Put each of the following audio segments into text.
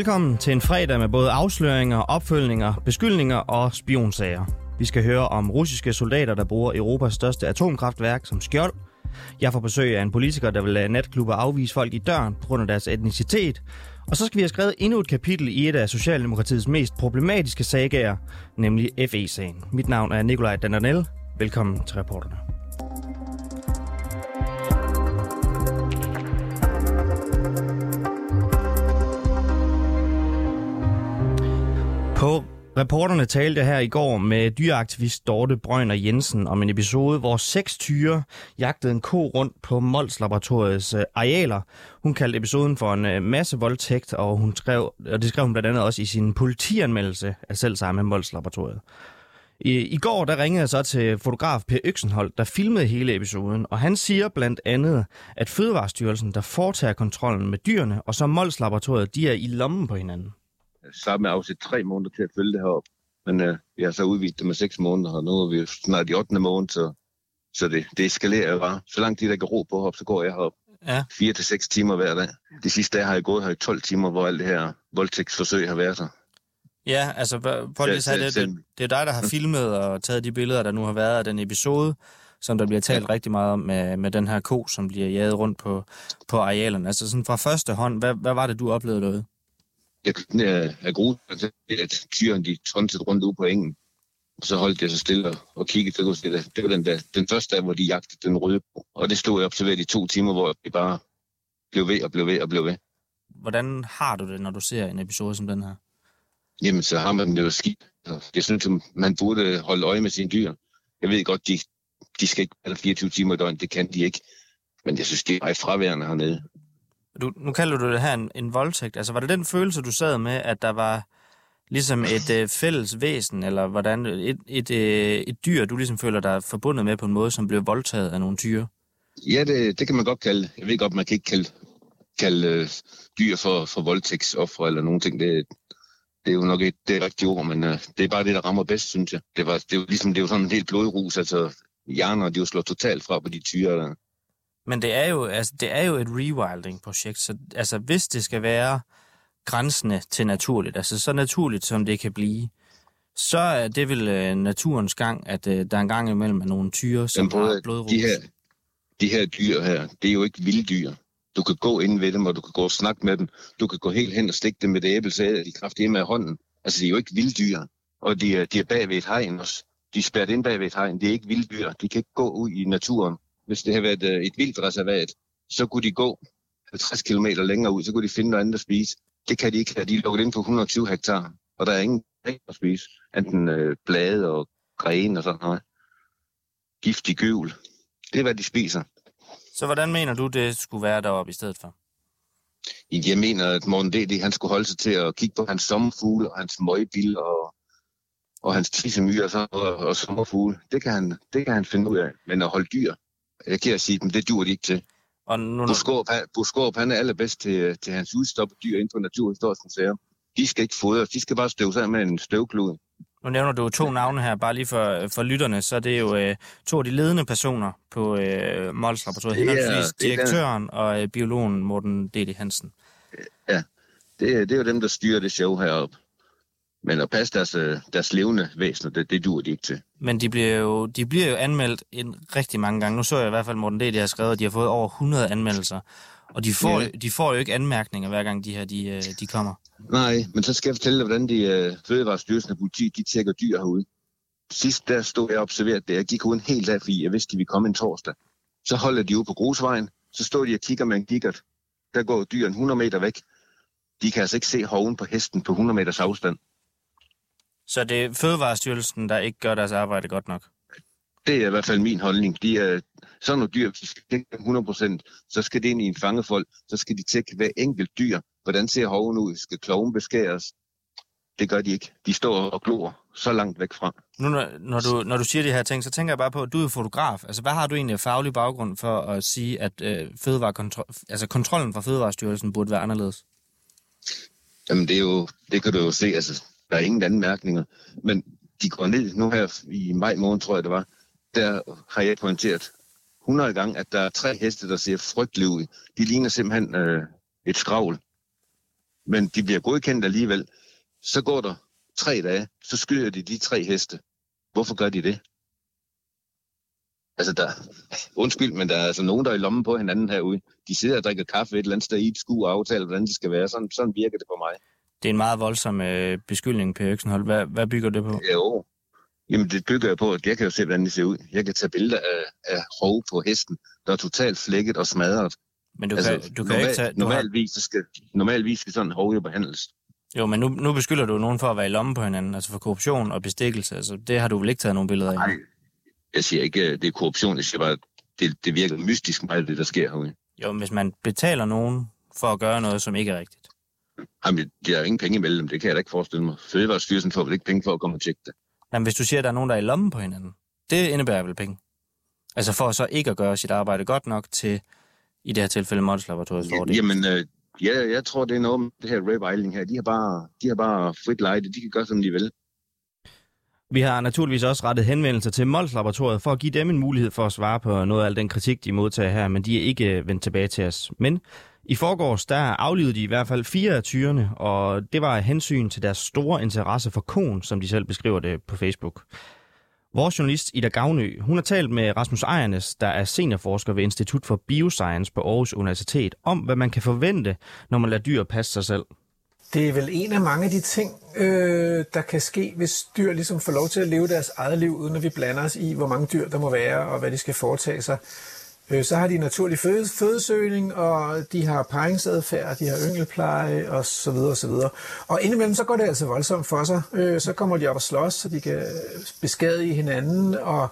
Velkommen til en fredag med både afsløringer, opfølgninger, beskyldninger og spionsager. Vi skal høre om russiske soldater, der bruger Europas største atomkraftværk som skjold. Jeg får besøg af en politiker, der vil lade natklubber afvise folk i døren på grund af deres etnicitet. Og så skal vi have skrevet endnu et kapitel i et af Socialdemokratiets mest problematiske sagager, nemlig FE-sagen. Mit navn er Nikolaj Dandanel. Velkommen til reporterne. På reporterne talte her i går med dyreaktivist Dorte Brøgner Jensen om en episode, hvor seks tyre jagtede en ko rundt på Mols Laboratoriets øh, arealer. Hun kaldte episoden for en øh, masse voldtægt, og, hun skrev, og det skrev hun blandt andet også i sin politianmeldelse af selv samme Mols Laboratoriet. I, I går der ringede jeg så til fotograf Per Øksenholt, der filmede hele episoden, og han siger blandt andet, at Fødevarestyrelsen, der foretager kontrollen med dyrene, og så Mols Laboratoriet, de er i lommen på hinanden sammen med afsæt tre måneder til at følge det her op. Men øh, vi har så udvidet det med seks måneder, og nu er vi snart i 8. måned, så, så det, det eskalerer bare. Så langt de der kan ro på op, så går jeg herop. Ja. Fire til seks timer hver dag. De sidste dage har jeg gået her i 12 timer, hvor alt det her voldtægtsforsøg har været her. Ja, altså, for det, det, det, det er dig, der har filmet og taget de billeder, der nu har været af den episode, som der bliver talt rigtig meget om med, med den her ko, som bliver jaget rundt på, på arealerne. Altså sådan fra første hånd, hvad, hvad var det, du oplevede derude? Jeg af, af grus, at tyren de tonsede rundt ud på engen. Og så holdt jeg så stille og kiggede, det. Det var den, der, den første dag, hvor de jagtede den røde Og det stod jeg observeret i to timer, hvor jeg bare blev ved og blev ved og blev ved. Hvordan har du det, når du ser en episode som den her? Jamen, så har man det jo skidt. Jeg synes, man burde holde øje med sine dyr. Jeg ved godt, de, de skal ikke være 24 timer i døgn. Det kan de ikke. Men jeg synes, det er fraværende hernede. Du, nu kalder du det her en, en voldtægt. Altså, var det den følelse, du sad med, at der var ligesom et øh, fælles væsen, eller hvordan et, et, øh, et dyr, du ligesom føler dig forbundet med på en måde, som blev voldtaget af nogle tyre? Ja, det, det kan man godt kalde. Jeg ved godt, man kan ikke kalde, kalde øh, dyr for, for voldtægtsoffre eller nogen ting. Det, det er jo nok ikke det rigtige ord, men øh, det er bare det, der rammer bedst, synes jeg. Det var, det var ligesom, det var sådan en helt blodrus, altså hjerner, de jo slået totalt fra på de tyre, der, men det er jo, altså, det er jo et rewilding-projekt, så altså, hvis det skal være grænsende til naturligt, altså så naturligt som det kan blive, så er det vel uh, naturens gang, at uh, der er en gang imellem er nogle tyre, som Jamen, har blodrus. De her, de her dyr her, det er jo ikke vilde dyr. Du kan gå ind ved dem, og du kan gå og snakke med dem. Du kan gå helt hen og stikke dem med det æble, så de kraftige med hånden. Altså, de er jo ikke vilde dyr. Og de er, de er bag ved et hegn også. De er spærret ind bag ved et hegn. Det er ikke vilde dyr. De kan ikke gå ud i naturen hvis det havde været øh, et vildt reservat, så kunne de gå 50 km længere ud, så kunne de finde noget andet at spise. Det kan de ikke have. De er lukket ind på 120 hektar, og der er ingen at spise, enten øh, blade og grene og sådan noget. Giftig gøvl. Det er, hvad de spiser. Så hvordan mener du, det skulle være deroppe i stedet for? Jeg mener, at Morten D.D. han skulle holde sig til at kigge på hans sommerfugle og hans møgbil og, og hans tissemyre og, og, og sommerfugle. Det kan, han, det kan han finde ud af. Men at holde dyr, jeg kan sige, men det dur de ikke til. Og nu... Buskorp, han, Buskorp, han er allerbedst til, til hans udstoppet dyr inden for Naturhistorisk Museum. De skal ikke fodre, de skal bare støve sig med en støvklud. Nu nævner du to navne her, bare lige for, for lytterne, så er det jo øh, to af de ledende personer på øh, Mols Laboratoriet, henholdsvis direktøren kan... og øh, biologen Morten D.D. Hansen. Ja, det, det er jo dem, der styrer det show heroppe. Men at passe deres, øh, deres levende væsener, det, det duer de ikke til. Men de bliver, jo, de bliver jo anmeldt en rigtig mange gange. Nu så jeg i hvert fald Morten D., de har skrevet, at de har fået over 100 anmeldelser. Og de får, ja. de får jo ikke anmærkninger, hver gang de her de, øh, de kommer. Nej, men så skal jeg fortælle dig, hvordan de uh, Fødevarestyrelsen og politi, de tjekker dyr herude. Sidst der stod jeg observeret det. Jeg gik ud en hel dag, fordi jeg vidste, at vi kom en torsdag. Så holder de ude på grusvejen. Så står de og kigger med en giggert. Der går dyren 100 meter væk. De kan altså ikke se hoven på hesten på 100 meters afstand. Så det er Fødevarestyrelsen, der ikke gør deres arbejde godt nok? Det er i hvert fald min holdning. De er, sådan nogle dyr, hvis de skal 100%, så skal det ind i en fangefold. Så skal de tjekke hver enkelt dyr. Hvordan ser hoven ud? Skal kloven beskæres? Det gør de ikke. De står og glor så langt væk fra. Nu, når, du, når du siger de her ting, så tænker jeg bare på, at du er fotograf. Altså, hvad har du egentlig af faglig baggrund for at sige, at øh, fødevarekontrol, altså, kontrollen fra Fødevarestyrelsen burde være anderledes? Jamen, det, er jo, det kan du jo se. Altså, der er ingen anmærkninger. Men de går ned nu her i maj måned, tror jeg det var. Der har jeg pointeret 100 gange, at der er tre heste, der ser frygtelige ud. De ligner simpelthen øh, et skravl. men de bliver godkendt alligevel. Så går der tre dage, så skyder de de tre heste. Hvorfor gør de det? Altså, der, undskyld, men der er altså nogen, der er i lommen på hinanden herude. De sidder og drikker kaffe et eller andet sted i et skue og aftaler, hvordan det skal være. Sådan, sådan virker det på mig. Det er en meget voldsom øh, beskyldning, Per Øksenhold. Hvad, hvad bygger det på? Jo. Jamen, det bygger jeg på, at jeg kan jo se, hvordan det ser ud. Jeg kan tage billeder af, af hov på hesten, der er totalt flækket og smadret. Men du kan, altså, du kan normal, ikke tage... Du normalvis, har... skal, normalvis skal sådan en hov jo behandles. Jo, men nu, nu beskylder du nogen for at være i lommen på hinanden, altså for korruption og bestikkelse. Altså, det har du vel ikke taget nogen billeder af? Nej, jeg siger ikke, at det er korruption. Jeg siger bare, det, det virker mystisk meget, det der sker herude. Jo, hvis man betaler nogen for at gøre noget, som ikke er rigtigt. Jamen, der er ingen penge imellem, det kan jeg da ikke forestille mig. Fødevarestyrelsen får vel ikke penge for at komme og tjekke det. Jamen, hvis du siger, at der er nogen, der er i lommen på hinanden, det indebærer vel penge? Altså for så ikke at gøre sit arbejde godt nok til, i det her tilfælde, Laboratoriets fordel? Jamen, øh, ja, jeg tror, det er noget med det her Rap Island her. De har bare, de har bare frit lejde. De kan gøre, som de vil. Vi har naturligvis også rettet henvendelser til Mols Laboratoriet for at give dem en mulighed for at svare på noget af al den kritik, de modtager her, men de er ikke vendt tilbage til os. Men i forgårs, der aflevede de i hvert fald fire af tyrene, og det var af hensyn til deres store interesse for kon, som de selv beskriver det på Facebook. Vores journalist Ida Gavnø, hun har talt med Rasmus Ejernes, der er seniorforsker ved Institut for Bioscience på Aarhus Universitet, om hvad man kan forvente, når man lader dyr passe sig selv. Det er vel en af mange af de ting, øh, der kan ske, hvis dyr ligesom får lov til at leve deres eget liv, uden at vi blander os i, hvor mange dyr der må være, og hvad de skal foretage sig. Øh, så har de naturlig fødesøgning, og de har paringsadfærd, de har yngelpleje og så videre og så videre. Og indimellem så går det altså voldsomt for sig. Øh, så kommer de op og slås, så de kan beskadige hinanden, og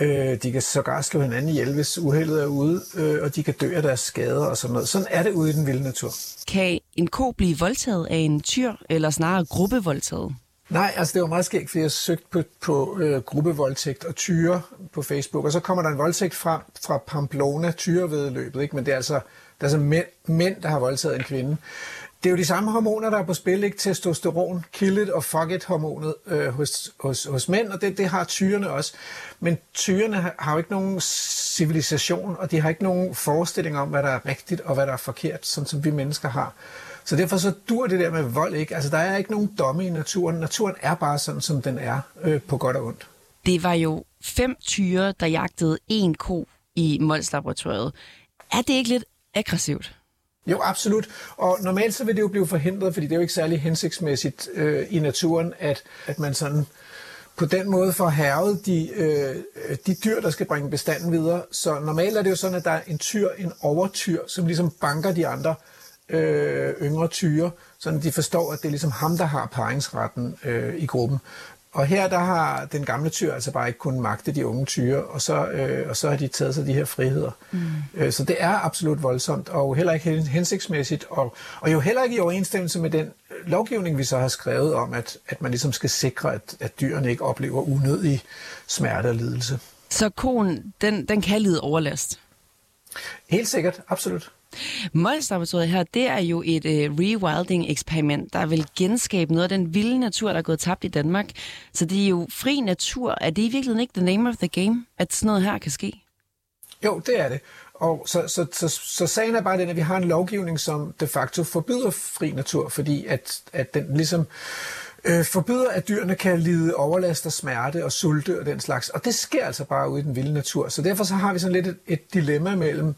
øh, de kan sågar slå hinanden ihjel, hvis uheldet er ude, øh, og de kan dø af deres skader og sådan noget. Sådan er det ude i den vilde natur. Kan en ko blive voldtaget af en tyr, eller snarere gruppevoldtaget? Nej, altså det var meget skægt, fordi jeg søgte på, på øh, gruppevoldtægt og tyre på Facebook, og så kommer der en voldtægt frem fra Pamplona, tyrevedløbet, ikke? men det er altså, det er altså mænd, mænd, der har voldtaget en kvinde. Det er jo de samme hormoner, der er på spil, ikke? Testosteron, kill it og fuck it hormonet øh, hos, hos, hos mænd, og det, det har tyrene også. Men tyrene har, har jo ikke nogen civilisation, og de har ikke nogen forestilling om, hvad der er rigtigt og hvad der er forkert, sådan som vi mennesker har. Så derfor så dur det der med vold ikke. Altså der er ikke nogen domme i naturen. Naturen er bare sådan, som den er, øh, på godt og ondt. Det var jo fem tyre, der jagtede en ko i Mols Laboratoriet. Er det ikke lidt aggressivt? Jo, absolut. Og normalt så vil det jo blive forhindret, fordi det er jo ikke særlig hensigtsmæssigt øh, i naturen, at, at man sådan på den måde får hervet de, øh, de dyr, der skal bringe bestanden videre. Så normalt er det jo sådan, at der er en tyr, en overtyr, som ligesom banker de andre øh, yngre tyre, så de forstår, at det er ligesom ham, der har paringsretten øh, i gruppen. Og her der har den gamle tyr altså bare ikke kunnet magte de unge tyre, og så, øh, og så har de taget sig de her friheder. Mm. Øh, så det er absolut voldsomt, og heller ikke hensigtsmæssigt, og, og jo heller ikke i overensstemmelse med den lovgivning, vi så har skrevet om, at, at man ligesom skal sikre, at, at dyrene ikke oplever unødig smerte og lidelse. Så konen, den, den kan lide overlast? Helt sikkert, absolut. Molslaboratoriet her, det er jo et øh, rewilding-eksperiment, der vil genskabe noget af den vilde natur, der er gået tabt i Danmark. Så det er jo fri natur. Er det i virkeligheden ikke the name of the game, at sådan noget her kan ske? Jo, det er det. Og så, så, så, så sagen er bare den, at vi har en lovgivning, som de facto forbyder fri natur, fordi at, at den ligesom øh, forbyder, at dyrene kan lide overlast og smerte og sulte og den slags. Og det sker altså bare ude i den vilde natur. Så derfor så har vi sådan lidt et, et dilemma mellem øh,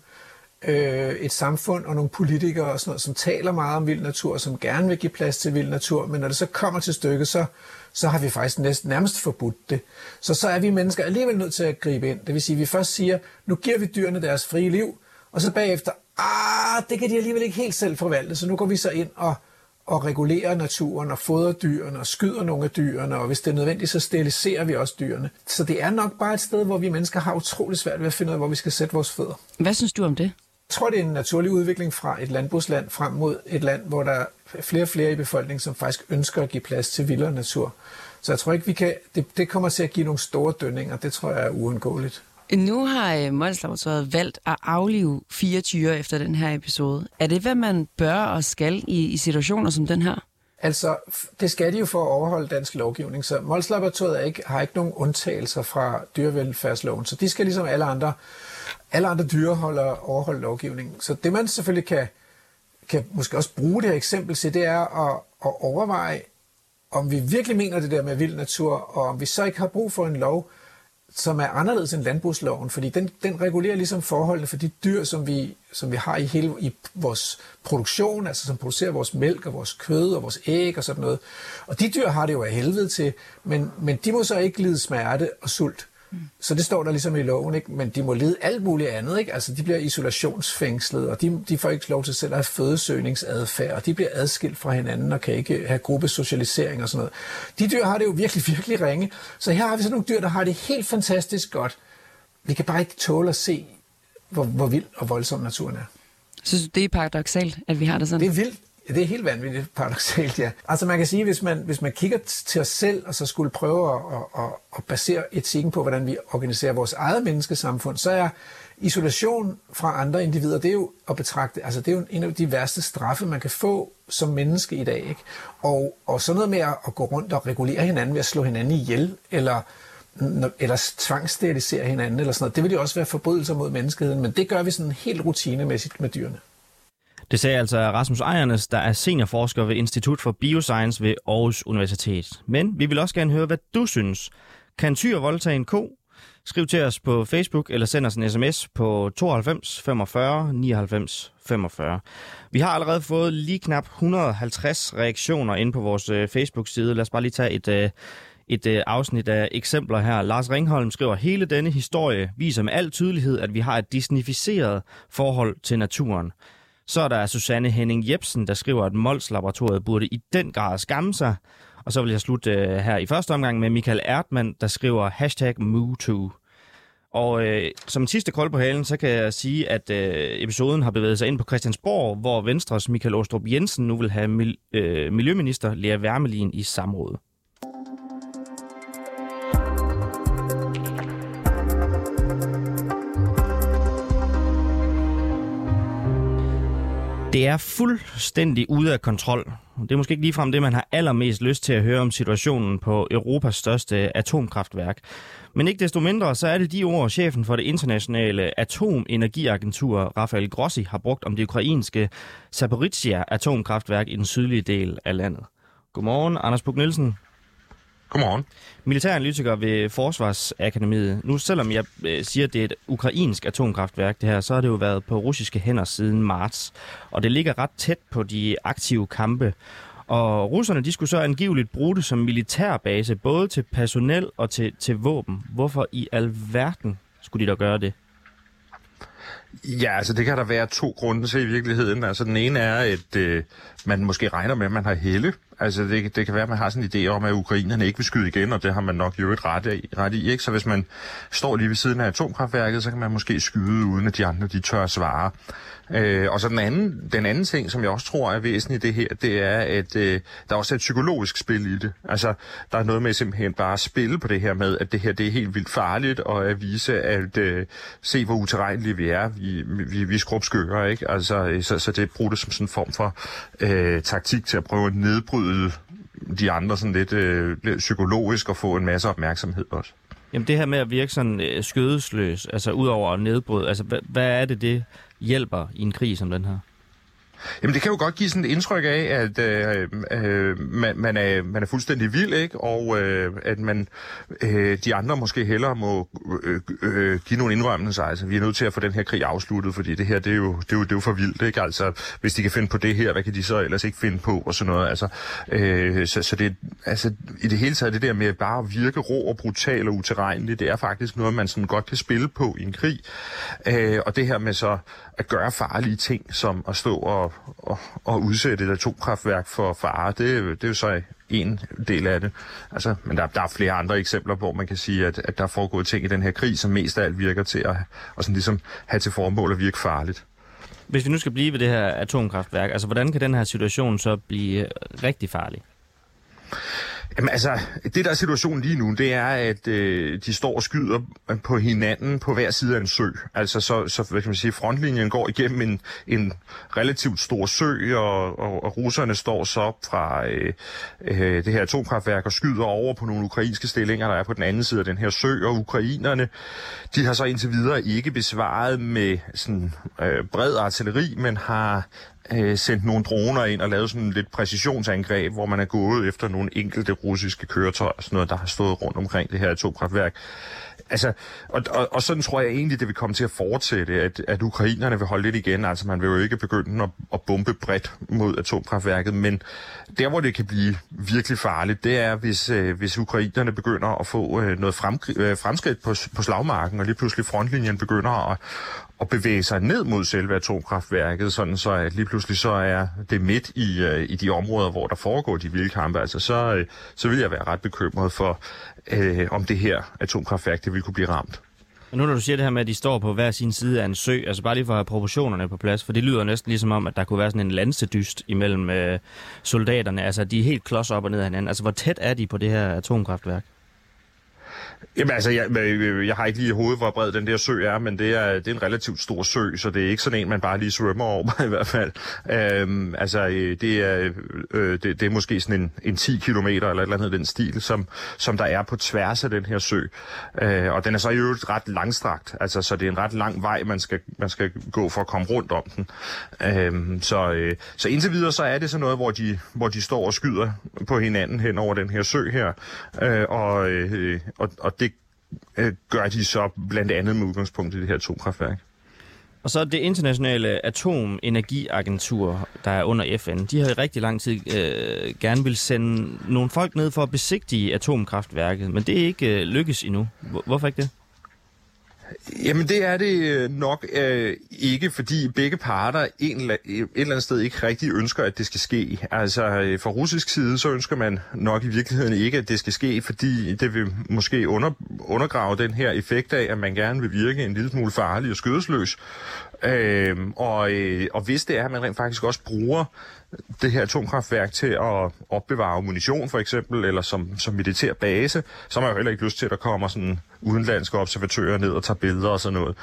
øh, et samfund og nogle politikere og sådan noget, som taler meget om vild natur, som gerne vil give plads til vild natur, men når det så kommer til stykket, så, så har vi faktisk næsten nærmest forbudt det. Så så er vi mennesker alligevel nødt til at gribe ind. Det vil sige, at vi først siger, nu giver vi dyrene deres frie liv, og så bagefter, ah, det kan de alligevel ikke helt selv forvalte, så nu går vi så ind og, og regulerer naturen og fodrer dyrene og skyder nogle af dyrene, og hvis det er nødvendigt, så steriliserer vi også dyrene. Så det er nok bare et sted, hvor vi mennesker har utrolig svært ved at finde ud af, hvor vi skal sætte vores fødder. Hvad synes du om det? Jeg tror, det er en naturlig udvikling fra et landbrugsland frem mod et land, hvor der er flere og flere i befolkningen, som faktisk ønsker at give plads til vildere natur. Så jeg tror ikke, vi kan, det, det kommer til at give nogle store dønninger. Det tror jeg er uundgåeligt. Nu har øh, valgt at aflive fire tyre efter den her episode. Er det, hvad man bør og skal i, i situationer som den her? Altså, det skal de jo for at overholde dansk lovgivning, så Molslaboratoriet ikke, har ikke nogen undtagelser fra dyrevelfærdsloven, så de skal ligesom alle andre alle andre dyreholdere overholde lovgivningen. Så det man selvfølgelig kan kan måske også bruge det her eksempel til, det er at, at overveje, om vi virkelig mener det der med vild natur, og om vi så ikke har brug for en lov, som er anderledes end landbrugsloven, fordi den, den regulerer ligesom forholdene for de dyr, som vi, som vi har i hele i vores produktion, altså som producerer vores mælk og vores kød og vores æg og sådan noget. Og de dyr har det jo af helvede til, men, men de må så ikke lide smerte og sult. Så det står der ligesom i loven, ikke? men de må lide alt muligt andet. Ikke? Altså, de bliver isolationsfængslet, og de, de får ikke lov til selv at have fødesøgningsadfærd, og de bliver adskilt fra hinanden og kan ikke have gruppesocialisering og sådan noget. De dyr har det jo virkelig, virkelig ringe. Så her har vi sådan nogle dyr, der har det helt fantastisk godt. Vi kan bare ikke tåle at se, hvor, hvor vild og voldsom naturen er. Synes du, det er paradoxalt, at vi har det sådan? Det er vildt. Ja, det er helt vanvittigt paradoxalt, ja. Altså man kan sige, hvis man, hvis man kigger til os selv, og så skulle prøve at, at, at basere etikken på, hvordan vi organiserer vores eget menneskesamfund, så er isolation fra andre individer, det er jo at betragte, altså det er jo en af de værste straffe, man kan få som menneske i dag. Ikke? Og, og sådan noget med at, at gå rundt og regulere hinanden ved at slå hinanden ihjel, eller eller tvangssterilisere hinanden, eller sådan noget. Det vil jo også være forbrydelser mod menneskeheden, men det gør vi sådan helt rutinemæssigt med dyrene. Det sagde altså Rasmus Ejernes, der er seniorforsker ved Institut for Bioscience ved Aarhus Universitet. Men vi vil også gerne høre, hvad du synes. Kan tyr voldtage en ko? Skriv til os på Facebook eller send os en sms på 92 45 99 45. Vi har allerede fået lige knap 150 reaktioner ind på vores øh, Facebook-side. Lad os bare lige tage et, øh, et øh, afsnit af eksempler her. Lars Ringholm skriver, hele denne historie viser med al tydelighed, at vi har et disnificeret forhold til naturen. Så er der Susanne Henning Jebsen, der skriver, at Mols-laboratoriet burde i den grad skamme sig. Og så vil jeg slutte øh, her i første omgang med Michael Erdmann, der skriver hashtag MooToo. Og øh, som sidste kold på halen, så kan jeg sige, at øh, episoden har bevæget sig ind på Christiansborg, hvor Venstres Michael Åstrup Jensen nu vil have mil, øh, Miljøminister Lea Wermelin i samråd. Det er fuldstændig ude af kontrol. Det er måske ikke ligefrem det, man har allermest lyst til at høre om situationen på Europas største atomkraftværk. Men ikke desto mindre, så er det de ord, chefen for det internationale atomenergiagentur, Rafael Grossi, har brugt om det ukrainske Zaporizhia atomkraftværk i den sydlige del af landet. Godmorgen, Anders Puk Nielsen. Godmorgen. Militæranalytiker ved Forsvarsakademiet. Nu selvom jeg øh, siger, at det er et ukrainsk atomkraftværk, det her, så har det jo været på russiske hænder siden marts. Og det ligger ret tæt på de aktive kampe. Og russerne, de skulle så angiveligt bruge det som militærbase, både til personel og til, til våben. Hvorfor i alverden skulle de da gøre det? Ja, altså det kan der være to grunde til i virkeligheden. Altså den ene er, at øh, man måske regner med, at man har helle. Altså det, det kan være, at man har sådan en idé om, at ukrainerne ikke vil skyde igen, og det har man nok jo et ret, ret i. Ikke? Så hvis man står lige ved siden af atomkraftværket, så kan man måske skyde, uden at de andre de tør at svare. Øh, og så den anden, den anden ting, som jeg også tror er væsentligt i det her, det er, at øh, der også er et psykologisk spil i det. Altså, der er noget med simpelthen bare at spille på det her med, at det her det er helt vildt farligt, og at vise, at øh, se, hvor uterrenlige vi er. Vi, vi, vi er skrubskører, ikke? Altså, øh, så, så det bruger det som sådan en form for øh, taktik til at prøve at nedbryde de andre sådan lidt øh, psykologisk og få en masse opmærksomhed også. Jamen det her med at virke sådan øh, skødesløs, altså ud over at nedbryde, altså hvad, hvad er det, det hjælper i en krig som den her? Jamen det kan jo godt give sådan et indtryk af, at øh, øh, man, man, er, man er fuldstændig vild, ikke? og øh, at man øh, de andre måske hellere må øh, øh, give nogle indrømmelser. Altså vi er nødt til at få den her krig afsluttet, fordi det her det er jo, det er jo, det er jo for vildt. Ikke? Altså hvis de kan finde på det her, hvad kan de så ellers ikke finde på og sådan noget. Altså, øh, så, så det altså i det hele taget det der med at bare virke rå og brutal og uterrenelig, det er faktisk noget, man sådan godt kan spille på i en krig. Øh, og det her med så at gøre farlige ting, som at stå og, og, og udsætte et atomkraftværk for fare, det, det er jo så en del af det. Altså, men der, der er flere andre eksempler, hvor man kan sige, at, at der er foregået ting i den her krig, som mest af alt virker til at og sådan ligesom have til formål at virke farligt. Hvis vi nu skal blive ved det her atomkraftværk, altså hvordan kan den her situation så blive rigtig farlig? Jamen altså, det der er situationen lige nu, det er, at øh, de står og skyder på hinanden på hver side af en sø. Altså, så, så hvad kan man sige, frontlinjen går igennem en, en relativt stor sø, og, og, og russerne står så op fra øh, øh, det her atomkraftværk og skyder over på nogle ukrainske stillinger, der er på den anden side af den her sø, og ukrainerne, de har så indtil videre ikke besvaret med sådan øh, bred artilleri, men har øh, sendt nogle droner ind og lavet sådan lidt præcisionsangreb, hvor man er gået efter nogle enkelte russiske køretøjer, sådan noget, der har stået rundt omkring det her atomkraftværk. Altså, og, og, og sådan tror jeg egentlig, det vil komme til at fortsætte, at, at ukrainerne vil holde lidt igen. Altså, man vil jo ikke begynde at, at bombe bredt mod atomkraftværket, men der, hvor det kan blive virkelig farligt, det er, hvis, øh, hvis ukrainerne begynder at få øh, noget frem, øh, fremskridt på, på slagmarken, og lige pludselig frontlinjen begynder at, at bevæge sig ned mod selve atomkraftværket, sådan så at lige pludselig så er det midt i, øh, i de områder, hvor der foregår de vilde kampe. Altså, så, øh, så vil jeg være ret bekymret for, øh, om det her atomkraftværk det vil kunne blive ramt. Og nu når du siger det her med, at de står på hver sin side af en sø, altså bare lige for at have proportionerne på plads, for det lyder næsten ligesom om, at der kunne være sådan en lansedyst imellem øh, soldaterne. Altså de er helt klods op og ned af hinanden. Altså hvor tæt er de på det her atomkraftværk? Jamen altså, jeg, øh, jeg har ikke lige i hovedet, hvor bred den der sø er, men det er, det er en relativt stor sø, så det er ikke sådan en, man bare lige svømmer over i hvert fald. Øhm, altså, øh, det er, øh, øh, det, det er måske sådan en, en 10 km eller et eller andet den stil, som, som der er på tværs af den her sø. Øh, og den er så i øvrigt ret langstrakt, altså, så det er en ret lang vej, man skal, man skal gå for at komme rundt om den. Øhm, så, øh, så indtil videre, så er det sådan noget, hvor de, hvor de står og skyder på hinanden hen over den her sø her, øh, og, øh, og, og det øh, gør de så blandt andet med udgangspunkt i det her atomkraftværk. Og så det internationale atomenergiagentur, der er under FN, de har i rigtig lang tid øh, gerne vil sende nogle folk ned for at besigtige atomkraftværket, men det er ikke øh, lykkes endnu. Hvorfor ikke det? Jamen det er det øh, nok øh, ikke, fordi begge parter en, et eller andet sted ikke rigtig ønsker, at det skal ske. Altså øh, fra russisk side, så ønsker man nok i virkeligheden ikke, at det skal ske, fordi det vil måske under, undergrave den her effekt af, at man gerne vil virke en lille smule farlig og skødesløs. Øh, og, øh, og hvis det er, at man rent faktisk også bruger det her atomkraftværk til at opbevare munition for eksempel, eller som, som militær base, så har man jo heller ikke lyst til, at der kommer sådan udenlandske observatører ned og tager billeder og sådan noget.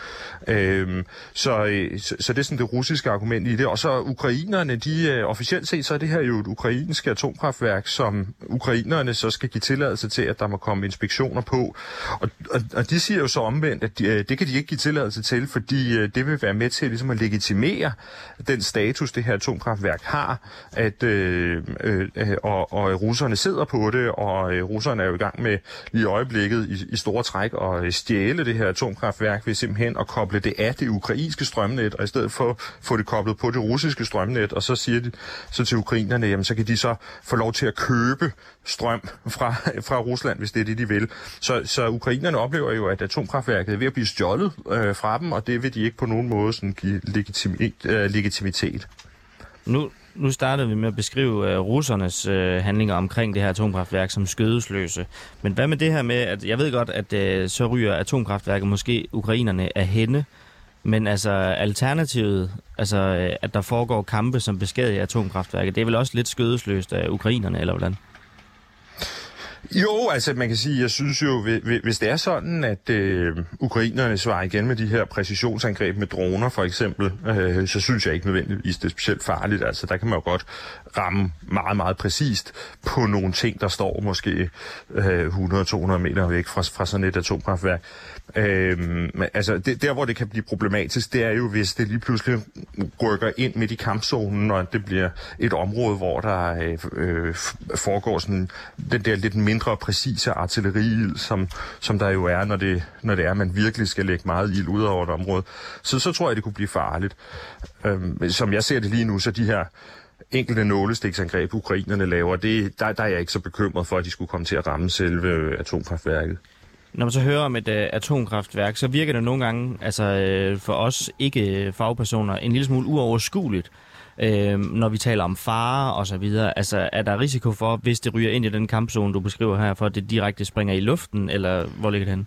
Øhm, så, øh, så, så det er sådan det russiske argument i det. Og så ukrainerne, de øh, officielt set, så er det her jo et ukrainsk atomkraftværk, som ukrainerne så skal give tilladelse til, at der må komme inspektioner på. Og, og, og de siger jo så omvendt, at de, øh, det kan de ikke give tilladelse til, fordi øh, det vil være med til ligesom at legitimere den status, det her atomkraftværk har, at øh, øh, øh og, og russerne sidder på det, og øh, russerne er jo i gang med lige i øjeblikket i, i store træk at øh, stjæle det her atomkraftværk ved simpelthen at koble det af det ukrainske strømnet, og i stedet for få det koblet på det russiske strømnet, og så siger de så til ukrainerne, jamen så kan de så få lov til at købe strøm fra, fra Rusland, hvis det er det, de vil. Så, så ukrainerne oplever jo, at atomkraftværket er ved at blive stjålet øh, fra dem, og det vil de ikke på nogen måde sådan give legitimi, øh, legitimitet. Nu, nu startede vi med at beskrive uh, russernes uh, handlinger omkring det her atomkraftværk som skødesløse. Men hvad med det her med, at jeg ved godt, at uh, så ryger atomkraftværket måske ukrainerne af hende, men altså alternativet, altså øh, at der foregår kampe som beskadiger atomkraftværket, det er vel også lidt skødesløst af ukrainerne, eller hvordan? Jo, altså man kan sige, jeg synes jo, hvis det er sådan, at øh, ukrainerne svarer igen med de her præcisionsangreb med droner for eksempel, øh, så synes jeg ikke nødvendigvis, det er specielt farligt. Altså der kan man jo godt ramme meget, meget præcist på nogle ting, der står måske øh, 100-200 meter væk fra, fra sådan et atomkraftværk. Øh, altså det, der, hvor det kan blive problematisk, det er jo, hvis det lige pludselig rykker ind midt i kampzonen, og det bliver et område, hvor der øh, øh foregår sådan den der lidt mindre præcise artilleri, som, som der jo er, når det, når det er, at man virkelig skal lægge meget ild ud over et område. Så, så tror jeg, det kunne blive farligt. Øhm, som jeg ser det lige nu, så de her enkelte nålestiksangreb, ukrainerne laver, det, der, der er jeg ikke så bekymret for, at de skulle komme til at ramme selve øh, atomkraftværket. Når man så hører om et uh, atomkraftværk, så virker det nogle gange, altså uh, for os ikke fagpersoner, en lille smule uoverskueligt, øh, når vi taler om fare og så videre. Altså er der risiko for, hvis det ryger ind i den kampzone, du beskriver her, for at det direkte springer i luften, eller hvor ligger det henne?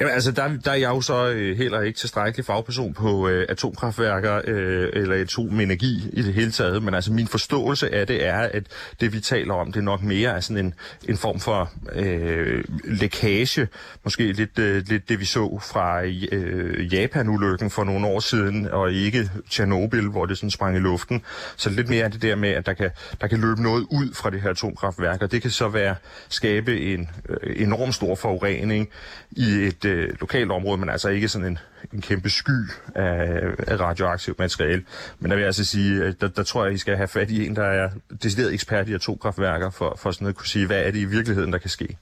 Jamen altså, der, der er jeg jo så øh, heller ikke tilstrækkelig fagperson på øh, atomkraftværker øh, eller atomenergi i det hele taget, men altså min forståelse af det er, at det vi taler om, det er nok mere er sådan en, en form for øh, lækage, måske lidt, øh, lidt det vi så fra øh, Japan-ulykken for nogle år siden, og ikke Tjernobyl, hvor det sådan sprang i luften. Så lidt mere det der med, at der kan, der kan løbe noget ud fra det her atomkraftværk, og det kan så være skabe en øh, enorm stor forurening i et øh, lokalt område, men altså ikke sådan en, en kæmpe sky af, af radioaktivt materiale. Men der vil jeg altså sige, at der, der tror jeg, I skal have fat i en, der er decideret ekspert i atomkraftværker, for, for sådan at kunne sige, hvad er det i virkeligheden, der kan ske.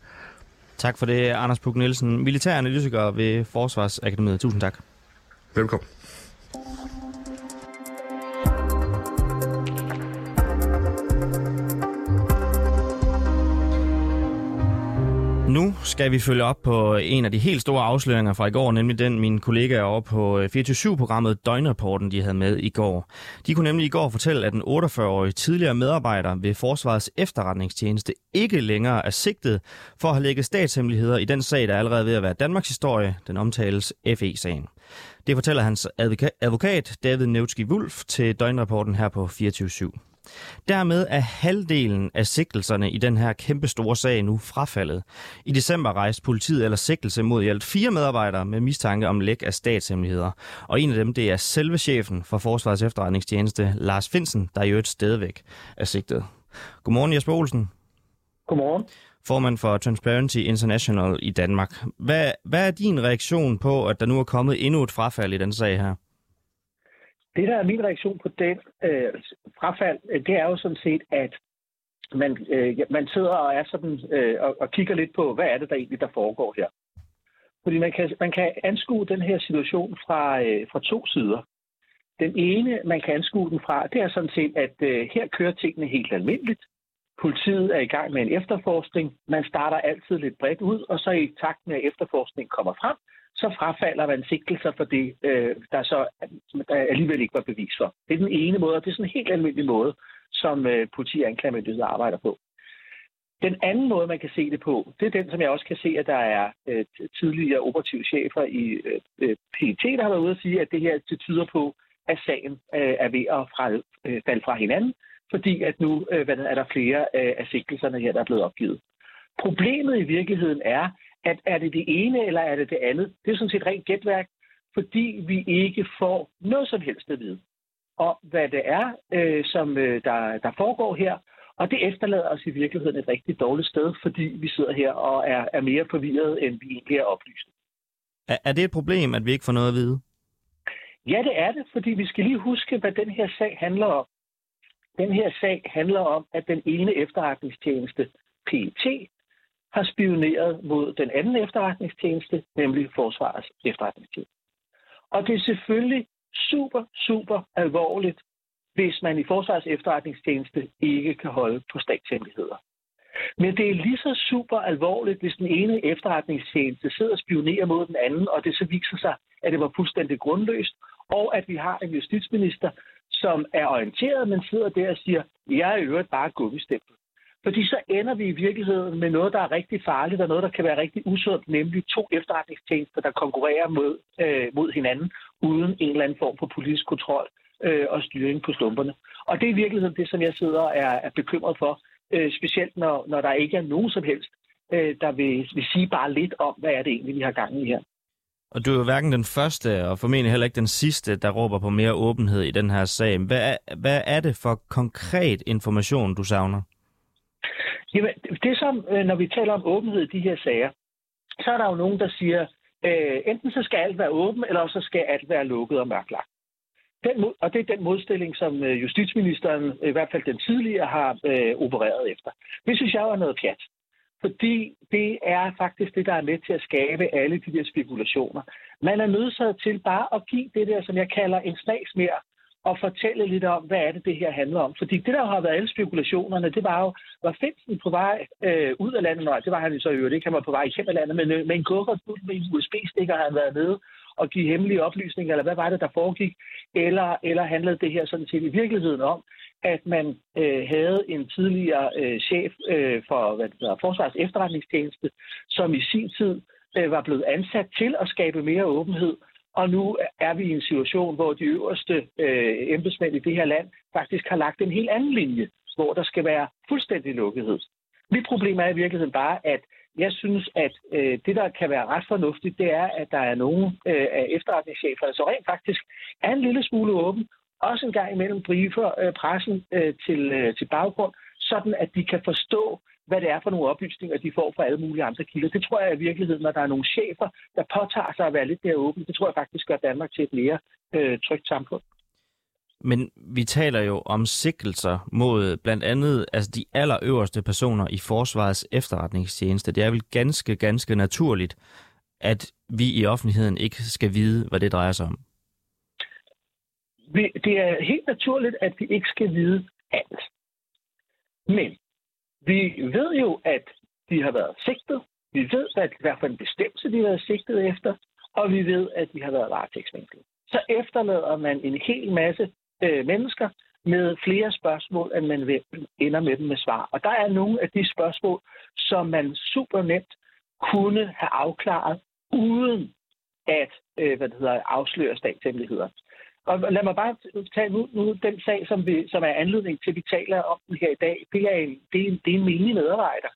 Tak for det, Anders Puk Nielsen, militær analytiker ved Forsvarsakademiet. Tusind tak. Velkommen. Nu skal vi følge op på en af de helt store afsløringer fra i går, nemlig den, mine kollegaer over på øh, 24-7-programmet Døgnrapporten, de havde med i går. De kunne nemlig i går fortælle, at den 48-årige tidligere medarbejder ved Forsvarets efterretningstjeneste ikke længere er sigtet for at have lægget statshemmeligheder i den sag, der er allerede ved at være Danmarks historie. Den omtales FE-sagen. Det fortæller hans advokat David Nevski Wulf til Døgnrapporten her på 24 /7. Dermed er halvdelen af sigtelserne i den her kæmpe store sag nu frafaldet. I december rejste politiet eller sigtelse mod i alt fire medarbejdere med mistanke om læk af statshemmeligheder. Og en af dem, det er selve chefen for Forsvarets efterretningstjeneste, Lars Finsen, der er jo et stedvæk er sigtet. Godmorgen Jesper Olsen. Godmorgen. Formand for Transparency International i Danmark. Hvad, hvad er din reaktion på, at der nu er kommet endnu et frafald i den sag her? Det, der er min reaktion på den øh, frafald, øh, det er jo sådan set, at man, øh, man sidder og er sådan øh, og, og kigger lidt på, hvad er det der egentlig, der foregår her. Fordi man kan, man kan anskue den her situation fra, øh, fra to sider. Den ene, man kan anskue den fra, det er sådan set, at øh, her kører tingene helt almindeligt. Politiet er i gang med en efterforskning. Man starter altid lidt bredt ud, og så i takt med, at efterforskningen kommer frem, så frafalder man sigtelser for det, øh, der så der øh, alligevel ikke var bevis for. Det er den ene måde, og det er sådan en helt almindelig måde, som øh, politi og anklagemyndighed arbejder på. Den anden måde, man kan se det på, det er den, som jeg også kan se, at der er øh, tidligere operative chefer i øh, øh PET, der har været ude at sige, at det her det tyder på, at sagen øh, er ved at fra, øh, falde fra hinanden, fordi at nu øh, er der flere øh, af sigtelserne her, der er blevet opgivet. Problemet i virkeligheden er, at er det det ene, eller er det det andet? Det er sådan set rent gætværk, fordi vi ikke får noget som helst at vide om, hvad det er, øh, som øh, der, der foregår her. Og det efterlader os i virkeligheden et rigtig dårligt sted, fordi vi sidder her og er, er mere forvirret, end vi egentlig er oplyst. Er, er det et problem, at vi ikke får noget at vide? Ja, det er det, fordi vi skal lige huske, hvad den her sag handler om. Den her sag handler om, at den ene efterretningstjeneste, PET, har spioneret mod den anden efterretningstjeneste, nemlig Forsvarets efterretningstjeneste. Og det er selvfølgelig super, super alvorligt, hvis man i Forsvarets efterretningstjeneste ikke kan holde på statshemmeligheder. Men det er lige så super alvorligt, hvis den ene efterretningstjeneste sidder og spionerer mod den anden, og det så viser sig, at det var fuldstændig grundløst, og at vi har en justitsminister, som er orienteret, men sidder der og siger, jeg er i øvrigt bare gummistempel. Fordi så ender vi i virkeligheden med noget, der er rigtig farligt, og noget, der kan være rigtig usundt, nemlig to efterretningstjenester, der konkurrerer mod, øh, mod hinanden, uden en eller anden form for politisk kontrol øh, og styring på stumperne. Og det er i virkeligheden det, som jeg sidder og er, er bekymret for, øh, specielt når, når der ikke er nogen som helst, øh, der vil, vil sige bare lidt om, hvad er det egentlig, vi har gang i her. Og du er jo hverken den første, og formentlig heller ikke den sidste, der råber på mere åbenhed i den her sag. Hvad er, hvad er det for konkret information, du savner? Jamen, det som, øh, når vi taler om åbenhed i de her sager, så er der jo nogen, der siger, øh, enten så skal alt være åben, eller så skal alt være lukket og mørklagt. Den, og det er den modstilling, som øh, justitsministeren, i hvert fald den tidligere, har øh, opereret efter. Det synes jeg er noget pjat. Fordi det er faktisk det, der er med til at skabe alle de der spekulationer. Man er nødsaget til bare at give det der, som jeg kalder en snags mere og fortælle lidt om, hvad er det, det her handler om. Fordi det, der har været alle spekulationerne, det var jo, var Finsen på vej øh, ud af landet, nej, det var han jo så i øvrigt, ikke? Han var på vej hjem af landet, men øh, med en kuffert med en USB-stikker har han været nede og give hemmelige oplysninger, eller hvad var det, der foregik? Eller, eller handlede det her sådan set i virkeligheden om, at man øh, havde en tidligere øh, chef øh, for hvad det hedder, Forsvars efterretningstjeneste, som i sin tid øh, var blevet ansat til at skabe mere åbenhed, og nu er vi i en situation, hvor de øverste øh, embedsmænd i det her land faktisk har lagt en helt anden linje, hvor der skal være fuldstændig lukkethed. Mit problem er i virkeligheden bare, at jeg synes, at øh, det, der kan være ret fornuftigt, det er, at der er nogle øh, af efterretningscheferne, så rent faktisk er en lille smule åben, også en gang imellem briefer øh, pressen øh, til, øh, til baggrund, sådan at de kan forstå, hvad det er for nogle oplysninger, de får fra alle mulige andre kilder. Det tror jeg i virkeligheden, når der er nogle chefer, der påtager sig at være lidt mere åbne, det tror jeg faktisk gør Danmark til et mere øh, trygt samfund. Men vi taler jo om sikkelser mod blandt andet altså de allerøverste personer i forsvarets efterretningstjeneste. Det er vel ganske, ganske naturligt, at vi i offentligheden ikke skal vide, hvad det drejer sig om. Det er helt naturligt, at vi ikke skal vide alt. Men vi ved jo, at de har været sigtet. Vi ved, at i hvert fald en bestemmelse, de har været sigtet efter. Og vi ved, at de har været varetægtsfængslet. Så efterlader man en hel masse øh, mennesker med flere spørgsmål, end man ender med dem med svar. Og der er nogle af de spørgsmål, som man super nemt kunne have afklaret, uden at øh, hvad det hedder, afsløre statshemmeligheder. Og lad mig bare tage nu, nu den sag, som, vi, som er anledning til, at vi taler om den her i dag. Det er en, det er en, det er en menig medarbejder.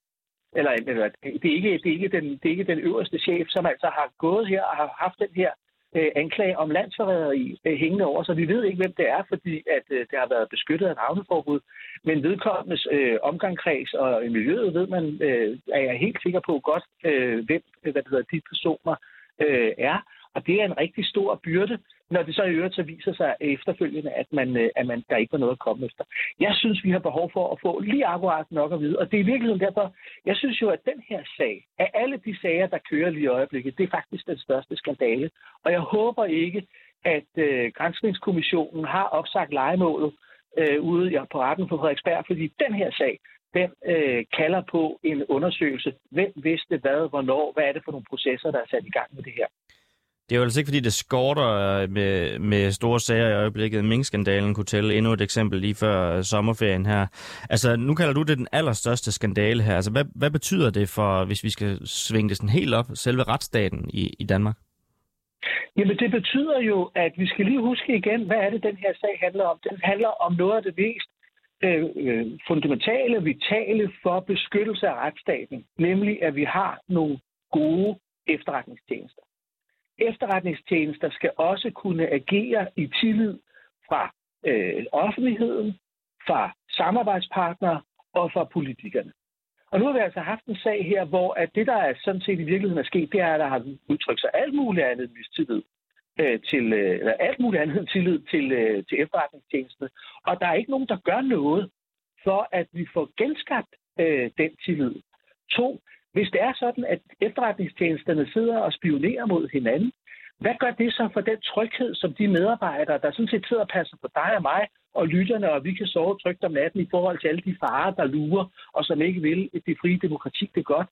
Eller, eller det, er ikke, det, er ikke den, det er ikke den øverste chef, som altså har gået her og har haft den her øh, anklage om landsforræderi øh, hængende over, så vi ved ikke, hvem det er, fordi at øh, det har været beskyttet af navneforbud. Men vedkommendes øh, omgangskreds og i miljøet ved man, øh, er jeg helt sikker på godt, øh, hvem hvad det hedder, de personer øh, er. Og det er en rigtig stor byrde, når det så i øvrigt så viser sig efterfølgende, at, man, øh, at man, der ikke var noget at komme efter. Jeg synes, vi har behov for at få lige akkurat nok at vide, og det er i virkeligheden derfor, jeg synes jo, at den her sag, af alle de sager, der kører lige i øjeblikket, det er faktisk den største skandale. Og jeg håber ikke, at øh, Grænsningskommissionen har opsagt legemålet øh, ude ja, på retten på Frederiksberg, fordi den her sag, den øh, kalder på en undersøgelse. Hvem vidste hvad, hvornår, hvad er det for nogle processer, der er sat i gang med det her? Det er jo altså ikke, fordi det skorter øh, med, med store sager i øjeblikket. Mink-skandalen kunne tælle endnu et eksempel lige før øh, sommerferien her. Altså, nu kalder du det den allerstørste skandale her. Altså, hvad, hvad betyder det for, hvis vi skal svinge det sådan helt op, selve retsstaten i, i Danmark? Jamen, det betyder jo, at vi skal lige huske igen, hvad er det, den her sag handler om? Den handler om noget af det mest øh, øh fundamentale, vitale for beskyttelse af retsstaten, nemlig at vi har nogle gode efterretningstjenester efterretningstjenester skal også kunne agere i tillid fra øh, offentligheden, fra samarbejdspartnere og fra politikerne. Og nu har vi altså haft en sag her, hvor at det, der er sådan set i virkeligheden er sket, det er, at der har udtrykt sig alt muligt andet mistillid øh, til, øh, eller alt muligt andet tillid til, øh, til efterretningstjenesterne. Og der er ikke nogen, der gør noget for, at vi får genskabt øh, den tillid. To, hvis det er sådan, at efterretningstjenesterne sidder og spionerer mod hinanden, hvad gør det så for den tryghed, som de medarbejdere, der sådan set sidder og passer på dig og mig og lytterne, og vi kan sove trygt om natten i forhold til alle de farer, der lurer, og som ikke vil det frie demokrati det godt?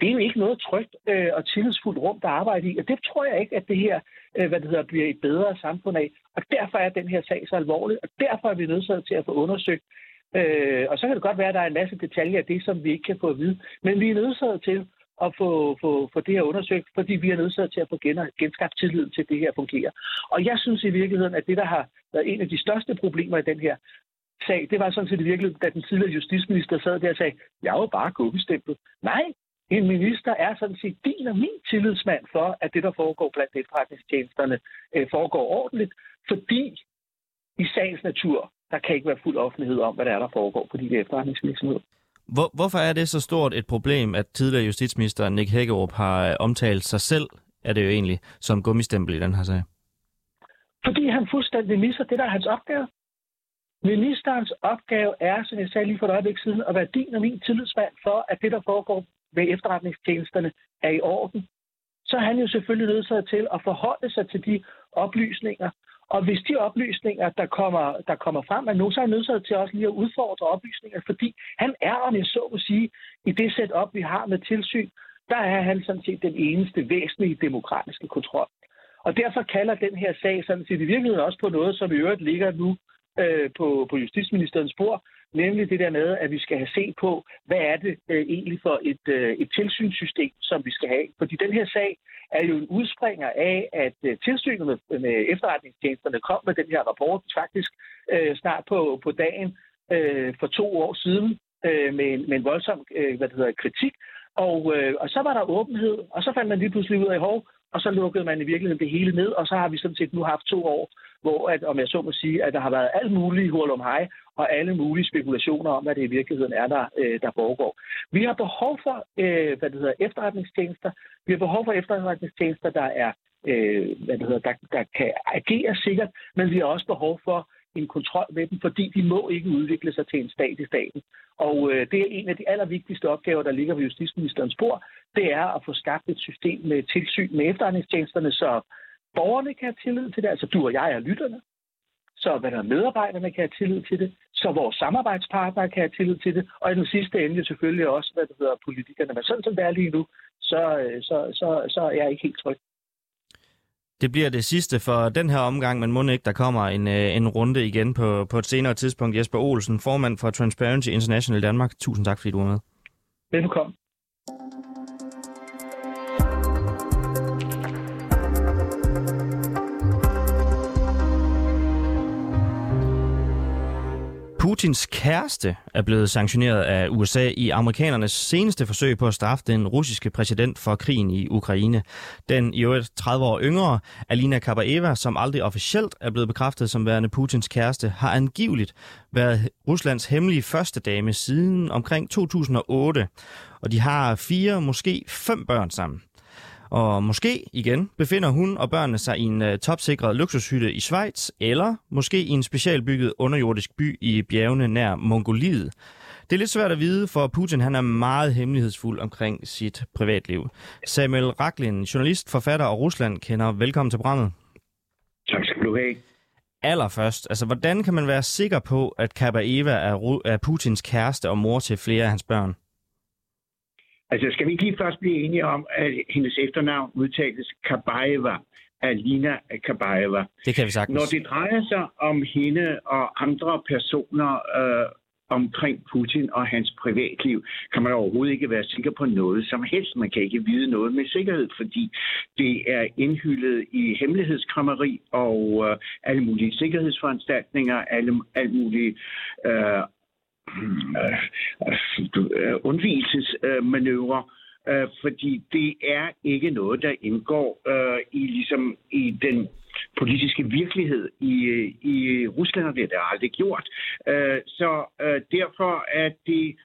Det er jo ikke noget trygt øh, og tillidsfuldt rum, der arbejder i, og det tror jeg ikke, at det her øh, hvad det hedder, bliver et bedre samfund af. Og derfor er den her sag så alvorlig, og derfor er vi nødt til at få undersøgt, Øh, og så kan det godt være, at der er en masse detaljer af det, som vi ikke kan få at vide. Men vi er nødsaget til at få, få, få det her undersøgt, fordi vi er nødsaget til at få genskabt tilliden til, at det her fungerer. Og jeg synes i virkeligheden, at det, der har været en af de største problemer i den her sag, det var sådan set i virkeligheden, da den tidligere justitsminister sad der og sagde, jeg er jo bare gummistemplet. Nej, en minister er sådan set din og min tillidsmand for, at det, der foregår blandt efterretningstjenesterne, øh, foregår ordentligt, fordi i sagens natur, der kan ikke være fuld offentlighed om, hvad der er, der foregår på de efterretningsvirksomheder. Hvor, hvorfor er det så stort et problem, at tidligere justitsminister Nick Hækkerup har øh, omtalt sig selv, er det jo egentlig, som gummistempel i den her sag? Fordi han fuldstændig misser det, der er hans opgave. Ministerens opgave er, som jeg sagde lige for et øjeblik siden, at være din og min tillidsmand for, at det, der foregår ved efterretningstjenesterne, er i orden. Så er han jo selvfølgelig nødt til at forholde sig til de oplysninger, og hvis de oplysninger, der kommer, der kommer frem, er nu, så er han nødt til også lige at udfordre oplysninger, fordi han er, om jeg så må sige, i det setup, vi har med tilsyn, der er han sådan set den eneste væsentlige demokratiske kontrol. Og derfor kalder den her sag sådan set i virkeligheden også på noget, som i øvrigt ligger nu øh, på, på justitsministerens bord, nemlig det der med, at vi skal have set på, hvad er det øh, egentlig for et, øh, et tilsynssystem, som vi skal have. Fordi den her sag er jo en udspringer af, at øh, tilsynet med, med efterretningstjenesterne kom med den her rapport faktisk øh, snart på, på dagen øh, for to år siden øh, med, en, med en voldsom øh, hvad det hedder, kritik. Og, øh, og så var der åbenhed, og så fandt man lige pludselig ud af, hov, og så lukkede man i virkeligheden det hele ned, og så har vi sådan set nu haft to år, hvor, at, om jeg så må sige, at der har været alt muligt hurlum hej og alle mulige spekulationer om, hvad det i virkeligheden er, der, øh, der foregår. Vi har behov for øh, hvad det hedder, efterretningstjenester. Vi har behov for efterretningstjenester, der er øh, hvad det hedder, der, der kan agere sikkert, men vi har også behov for en kontrol med dem, fordi de må ikke udvikle sig til en stat i staten. Og øh, det er en af de allervigtigste opgaver, der ligger ved justitsministerens bord, det er at få skabt et system med tilsyn med efterretningstjenesterne, så borgerne kan have tillid til det, altså du og jeg er lytterne, så hvad der medarbejderne kan have tillid til det, så vores samarbejdspartnere kan have tillid til det, og i den sidste ende selvfølgelig også, hvad det hedder, politikerne. Men sådan som det er lige nu, så, øh, så, så, så er jeg ikke helt tryg. Det bliver det sidste for den her omgang, men må ikke, der kommer en, øh, en runde igen på, på et senere tidspunkt. Jesper Olsen, formand for Transparency International Danmark. Tusind tak, fordi du var med. Velkommen. Putins kæreste er blevet sanktioneret af USA i amerikanernes seneste forsøg på at straffe den russiske præsident for krigen i Ukraine. Den i øvrigt 30 år yngre Alina Kabaeva, som aldrig officielt er blevet bekræftet som værende Putins kæreste, har angiveligt været Ruslands hemmelige første dame siden omkring 2008. Og de har fire, måske fem børn sammen. Og måske igen befinder hun og børnene sig i en uh, topsikret luksushytte i Schweiz, eller måske i en specialbygget underjordisk by i bjergene nær Mongoliet. Det er lidt svært at vide, for Putin han er meget hemmelighedsfuld omkring sit privatliv. Samuel Raklin, journalist, forfatter og Rusland kender. Velkommen til programmet. Tak skal du have. Allerførst, altså hvordan kan man være sikker på, at Kabaeva er, er Putins kæreste og mor til flere af hans børn? Altså, skal vi ikke lige først blive enige om, at hendes efternavn udtales Kabaeva, Alina Kabaeva. Det kan vi sagtens. Når det drejer sig om hende og andre personer øh, omkring Putin og hans privatliv, kan man overhovedet ikke være sikker på noget som helst. Man kan ikke vide noget med sikkerhed, fordi det er indhyldet i hemmelighedskrammeri og øh, alle mulige sikkerhedsforanstaltninger, alle, alle mulige øh, Øh, øh, øh, undvigelsesmanøvre, øh, øh, fordi det er ikke noget, der indgår øh, i, ligesom, i den politiske virkelighed i, i Rusland, og det er det aldrig gjort. Øh, så øh, derfor er det,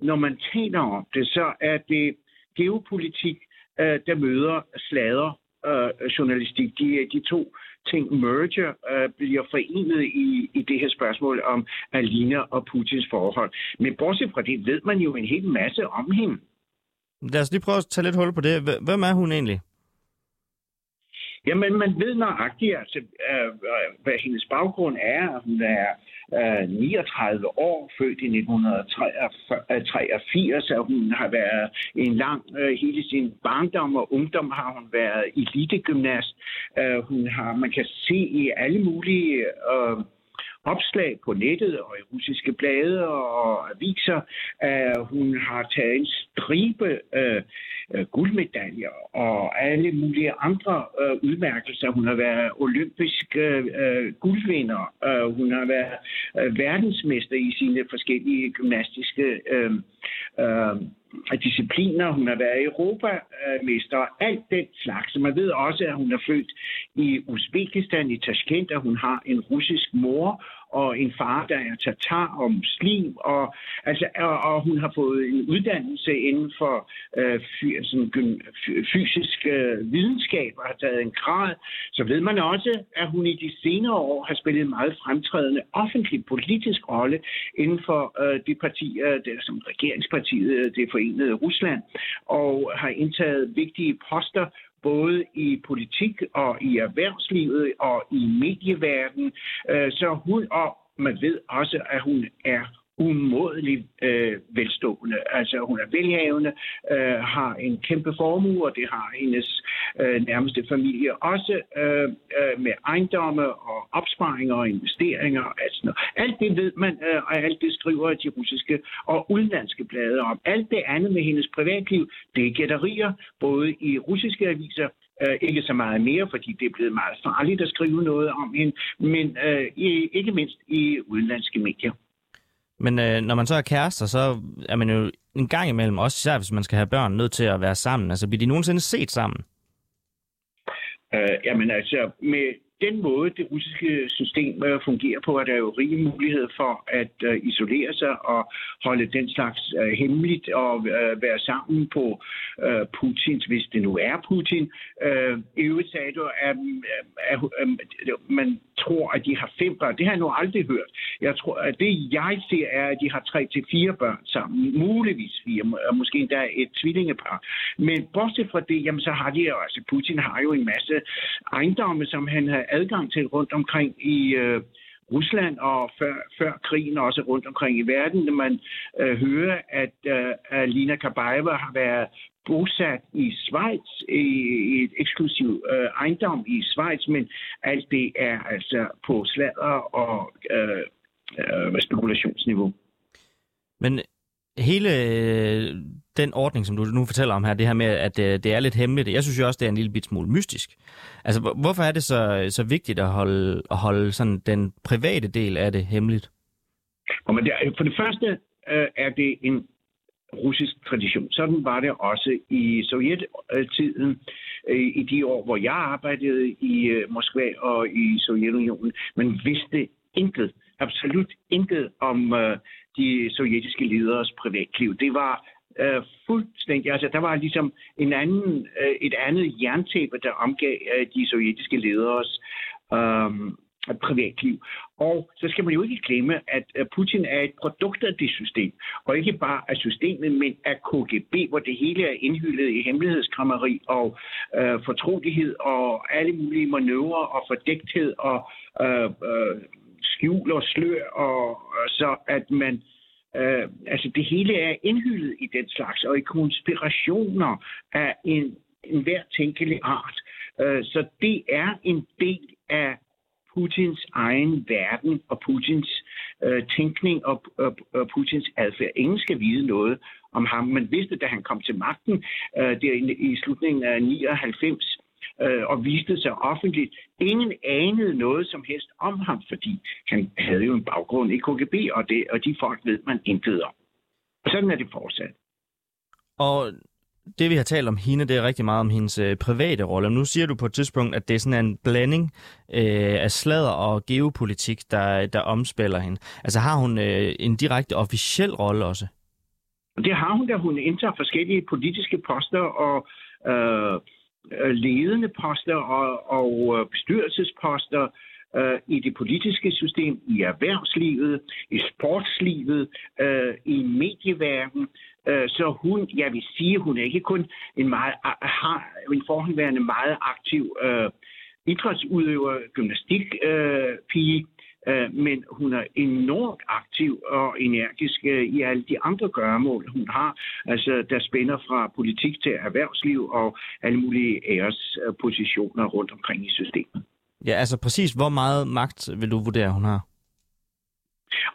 når man taler om det, så er det geopolitik, øh, der møder slader øh, journalistik. De, de to ting merger øh, bliver forenet i, i det her spørgsmål om Alina og Putins forhold. Men bortset fra det, ved man jo en hel masse om hende. Lad os lige prøve at tage lidt hul på det. Hvem er hun egentlig? Jamen, man ved nøjagtigt, altså, øh, hvad hendes baggrund er. Hun er øh, 39 år, født i 1983, og hun har været en lang, øh, hele sin barndom og ungdom har hun været elitegymnast. Øh, hun har, man kan se i alle mulige... Øh, opslag på nettet og i russiske blade og aviser. at hun har taget en stribe øh, øh guldmedaljer og alle mulige andre øh, udmærkelser. Hun har været olympisk øh, øh, guldvinder. Øh, hun har været øh, verdensmester i sine forskellige gymnastiske øh, øh, discipliner. Hun har været europamester øh, og alt den slags. Man ved også, at hun er født i Uzbekistan, i Tashkent, og hun har en russisk mor og en far, der er tatar og muslim, og, altså, og, og hun har fået en uddannelse inden for øh, sådan, fysisk øh, videnskab og har taget en grad, så ved man også, at hun i de senere år har spillet en meget fremtrædende offentlig politisk rolle inden for øh, det parti, øh, det, som regeringspartiet, det forenede Rusland, og har indtaget vigtige poster både i politik og i erhvervslivet og i medieverdenen. Øh, så hun, og man ved også, at hun er umådelig øh, velstående. Altså hun er velhavende, øh, har en kæmpe formue, og det har hendes øh, nærmeste familie også øh, øh, med ejendomme og opsparinger og investeringer. og alt det ved man, øh, og alt det skriver de russiske og udenlandske blade om. Alt det andet med hendes privatliv, det er gætterier, både i russiske aviser Øh, ikke så meget mere, fordi det er blevet meget farligt at skrive noget om hende, men øh, ikke mindst i udenlandske medier. Men øh, når man så er kærester, så er man jo en gang imellem, også især hvis man skal have børn, nødt til at være sammen. Altså bliver de nogensinde set sammen? Øh, jamen altså, med den måde, det russiske system øh, fungerer på, er der jo rig mulighed for at øh, isolere sig og holde den slags øh, hemmeligt og være sammen på Putins, hvis det nu er Putin. I øvrigt sagde du, at, man tror, at de har fem børn. Det har jeg nu aldrig hørt. Jeg tror, at det jeg ser er, at de har tre til fire børn sammen. Muligvis fire, måske endda et tvillingepar. Men bortset fra det, jamen, så har de jo, altså Putin har jo en masse ejendomme, som han har adgang til rundt omkring i øh, Rusland og før, før krigen også rundt omkring i verden, når man øh, hører, at øh, Lina Kabaeva har været bosat i Schweiz, i, i et eksklusivt øh, ejendom i Schweiz, men alt det er altså på sladder og øh, øh, spekulationsniveau. Men hele øh, den ordning, som du nu fortæller om her, det her med, at øh, det er lidt hemmeligt, jeg synes jo også, det er en lille bit smule mystisk. Altså, hvorfor er det så, så vigtigt at holde, at holde sådan den private del af det hemmeligt? Men det, for det første øh, er det en russisk tradition. Sådan var det også i sovjettiden, øh, i de år, hvor jeg arbejdede i øh, Moskva og i Sovjetunionen. Man vidste intet, absolut intet om øh, de sovjetiske leders privatliv. Det var øh, fuldstændig, altså der var ligesom en anden, øh, et andet jerntæppe, der omgav øh, de sovjetiske leders øh, privatliv. Og så skal man jo ikke glemme, at øh, Putin er et produkt af det system, og ikke bare af systemet, men af KGB, hvor det hele er indhyldet i hemmelighedskrammeri og øh, fortrolighed og alle mulige manøvrer og fordækthed og øh, øh, skjul og slør, og, og så at man Øh, altså det hele er indhyldet i den slags, og i konspirationer af en, en hver tænkelig art. Øh, så det er en del af Putins egen verden og Putins øh, tænkning og, og, og Putins adfærd. Ingen skal vide noget om ham. Man vidste, da han kom til magten øh, der i, i slutningen af 99, øh, og viste sig offentligt. Ingen anede noget som helst om ham, fordi han havde jo en baggrund i KGB, og, det, og de folk ved man intet om. Og sådan er det fortsat. Og det vi har talt om hende, det er rigtig meget om hendes øh, private rolle. Nu siger du på et tidspunkt, at det er sådan en blanding øh, af sladder og geopolitik, der, der omspiller hende. Altså har hun øh, en direkte officiel rolle også? Det har hun, da hun indtager forskellige politiske poster og øh, Øh, Øh, ledende poster og, og øh, bestyrelsesposter øh, i det politiske system, i erhvervslivet, i sportslivet, øh, i medieverdenen. Øh, så hun, jeg vil sige, hun er ikke kun en meget, har en forhåndværende meget aktiv øh, idrætsudøver, gymnastikpige, øh, Øh, men hun er enormt aktiv og energisk øh, i alle de andre gøremål, hun har, altså der spænder fra politik til erhvervsliv og alle mulige ærespositioner rundt omkring i systemet. Ja, altså præcis hvor meget magt vil du vurdere, hun har?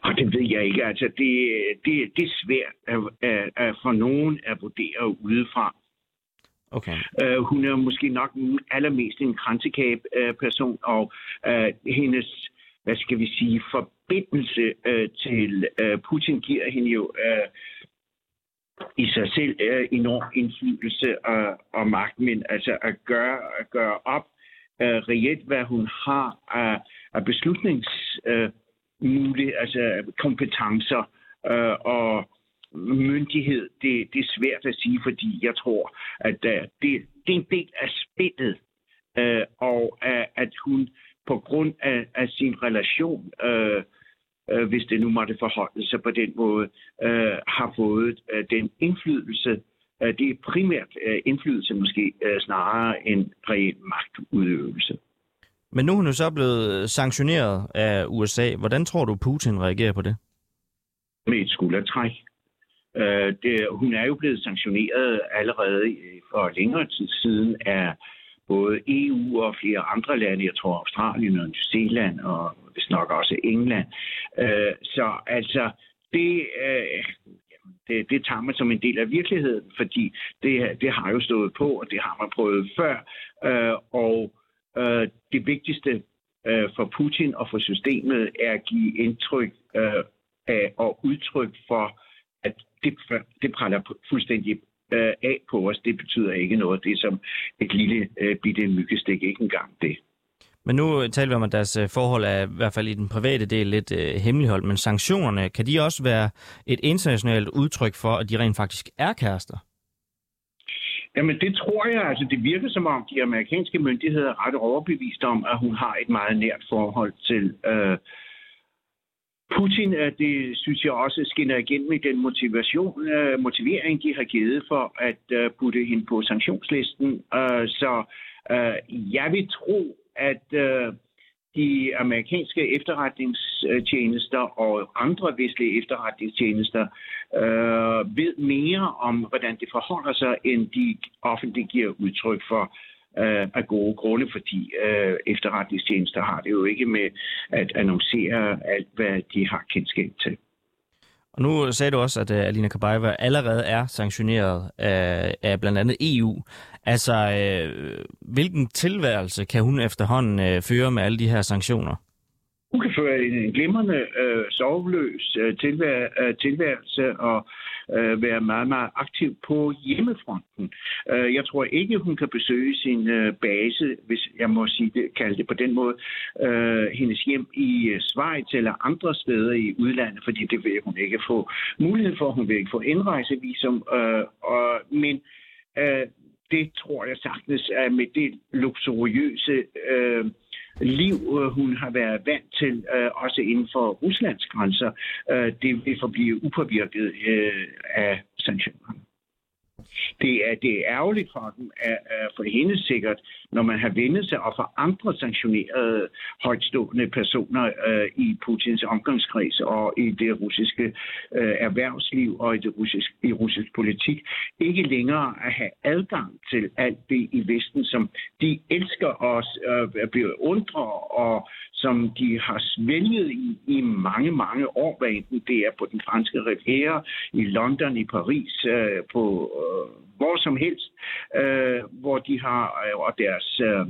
Og det ved jeg ikke. Altså, det, det, det er svært at, at, at for nogen at vurdere udefra. Okay. Uh, hun er måske nok allermest en kransekab-person, og uh, hendes hvad skal vi sige, forbindelse øh, til øh, Putin giver hende jo øh, i sig selv øh, enorm indflydelse og, og magt, men altså at gøre, at gøre op øh, reelt, hvad hun har af, af beslutnings øh, altså kompetencer øh, og myndighed, det, det er svært at sige, fordi jeg tror, at øh, det, det er en del af spillet, øh, og uh, at hun på grund af, af sin relation, øh, øh, hvis det nu måtte forholde sig på den måde, øh, har fået øh, den indflydelse. Øh, det er primært øh, indflydelse måske øh, snarere end reel magtudøvelse. Men nu er hun jo så blevet sanktioneret af USA. Hvordan tror du, Putin reagerer på det? Med et skuldertræk. Øh, det, hun er jo blevet sanktioneret allerede for længere tid siden af både EU og flere andre lande, jeg tror Australien og New Zealand og hvis nok også England. Øh, så altså, det, øh, det, det tager man som en del af virkeligheden, fordi det, det har jo stået på, og det har man prøvet før. Øh, og øh, det vigtigste øh, for Putin og for systemet er at give indtryk øh, af og udtryk for, at det, det praller fuldstændig øh, af på os, det betyder ikke noget. Det er som et lille øh, bitte myggestik, ikke engang det. Men nu taler vi om, at deres øh, forhold er i hvert fald i den private del lidt øh, hemmeligholdt, men sanktionerne, kan de også være et internationalt udtryk for, at de rent faktisk er kærester? Jamen det tror jeg, altså det virker som om de amerikanske myndigheder er ret overbevist om, at hun har et meget nært forhold til øh, Putin. Det synes jeg også skinner igennem i den motivation, øh, motivering, de har givet for at øh, putte hende på sanktionslisten. Øh, så øh, jeg vil tro, at øh, de amerikanske efterretningstjenester og andre vestlige efterretningstjenester øh, ved mere om, hvordan det forholder sig, end de offentligt giver udtryk for øh, af gode grunde, fordi øh, efterretningstjenester har det jo ikke med at annoncere alt, hvad de har kendskab til. Og nu sagde du også, at uh, Alina Kabaeva allerede er sanktioneret af, af blandt andet EU. Altså, uh, hvilken tilværelse kan hun efterhånden uh, føre med alle de her sanktioner? Hun kan føre en glimrende øh, soveløs øh, tilvær, øh, tilværelse og øh, være meget, meget aktiv på hjemmefronten. Øh, jeg tror ikke, hun kan besøge sin øh, base, hvis jeg må sige det, kalde det på den måde, øh, hendes hjem i øh, Schweiz eller andre steder i udlandet, fordi det vil hun ikke få mulighed for. Hun vil ikke få indrejsevisum. Øh, og, men øh, det tror jeg sagtens er med det luksuriøse øh, liv, øh, hun har været vant til, øh, også inden for Ruslands grænser, øh, det vil forblive upåvirket af sanktionerne. Det er, det er ærgerligt for dem, at, for hende sikkert, når man har vendt sig og for andre sanktionerede højtstående personer øh, i Putins omgangskreds og i det russiske øh, erhvervsliv og i det russiske, i russisk politik, ikke længere at have adgang til alt det i Vesten, som de elsker os, øh, bliver undre og som de har svælget i, i mange, mange år, hvad enten det er på den franske riviera, i London, i Paris, øh, på øh, hvor som helst, øh, hvor de har øh, og der deres øh,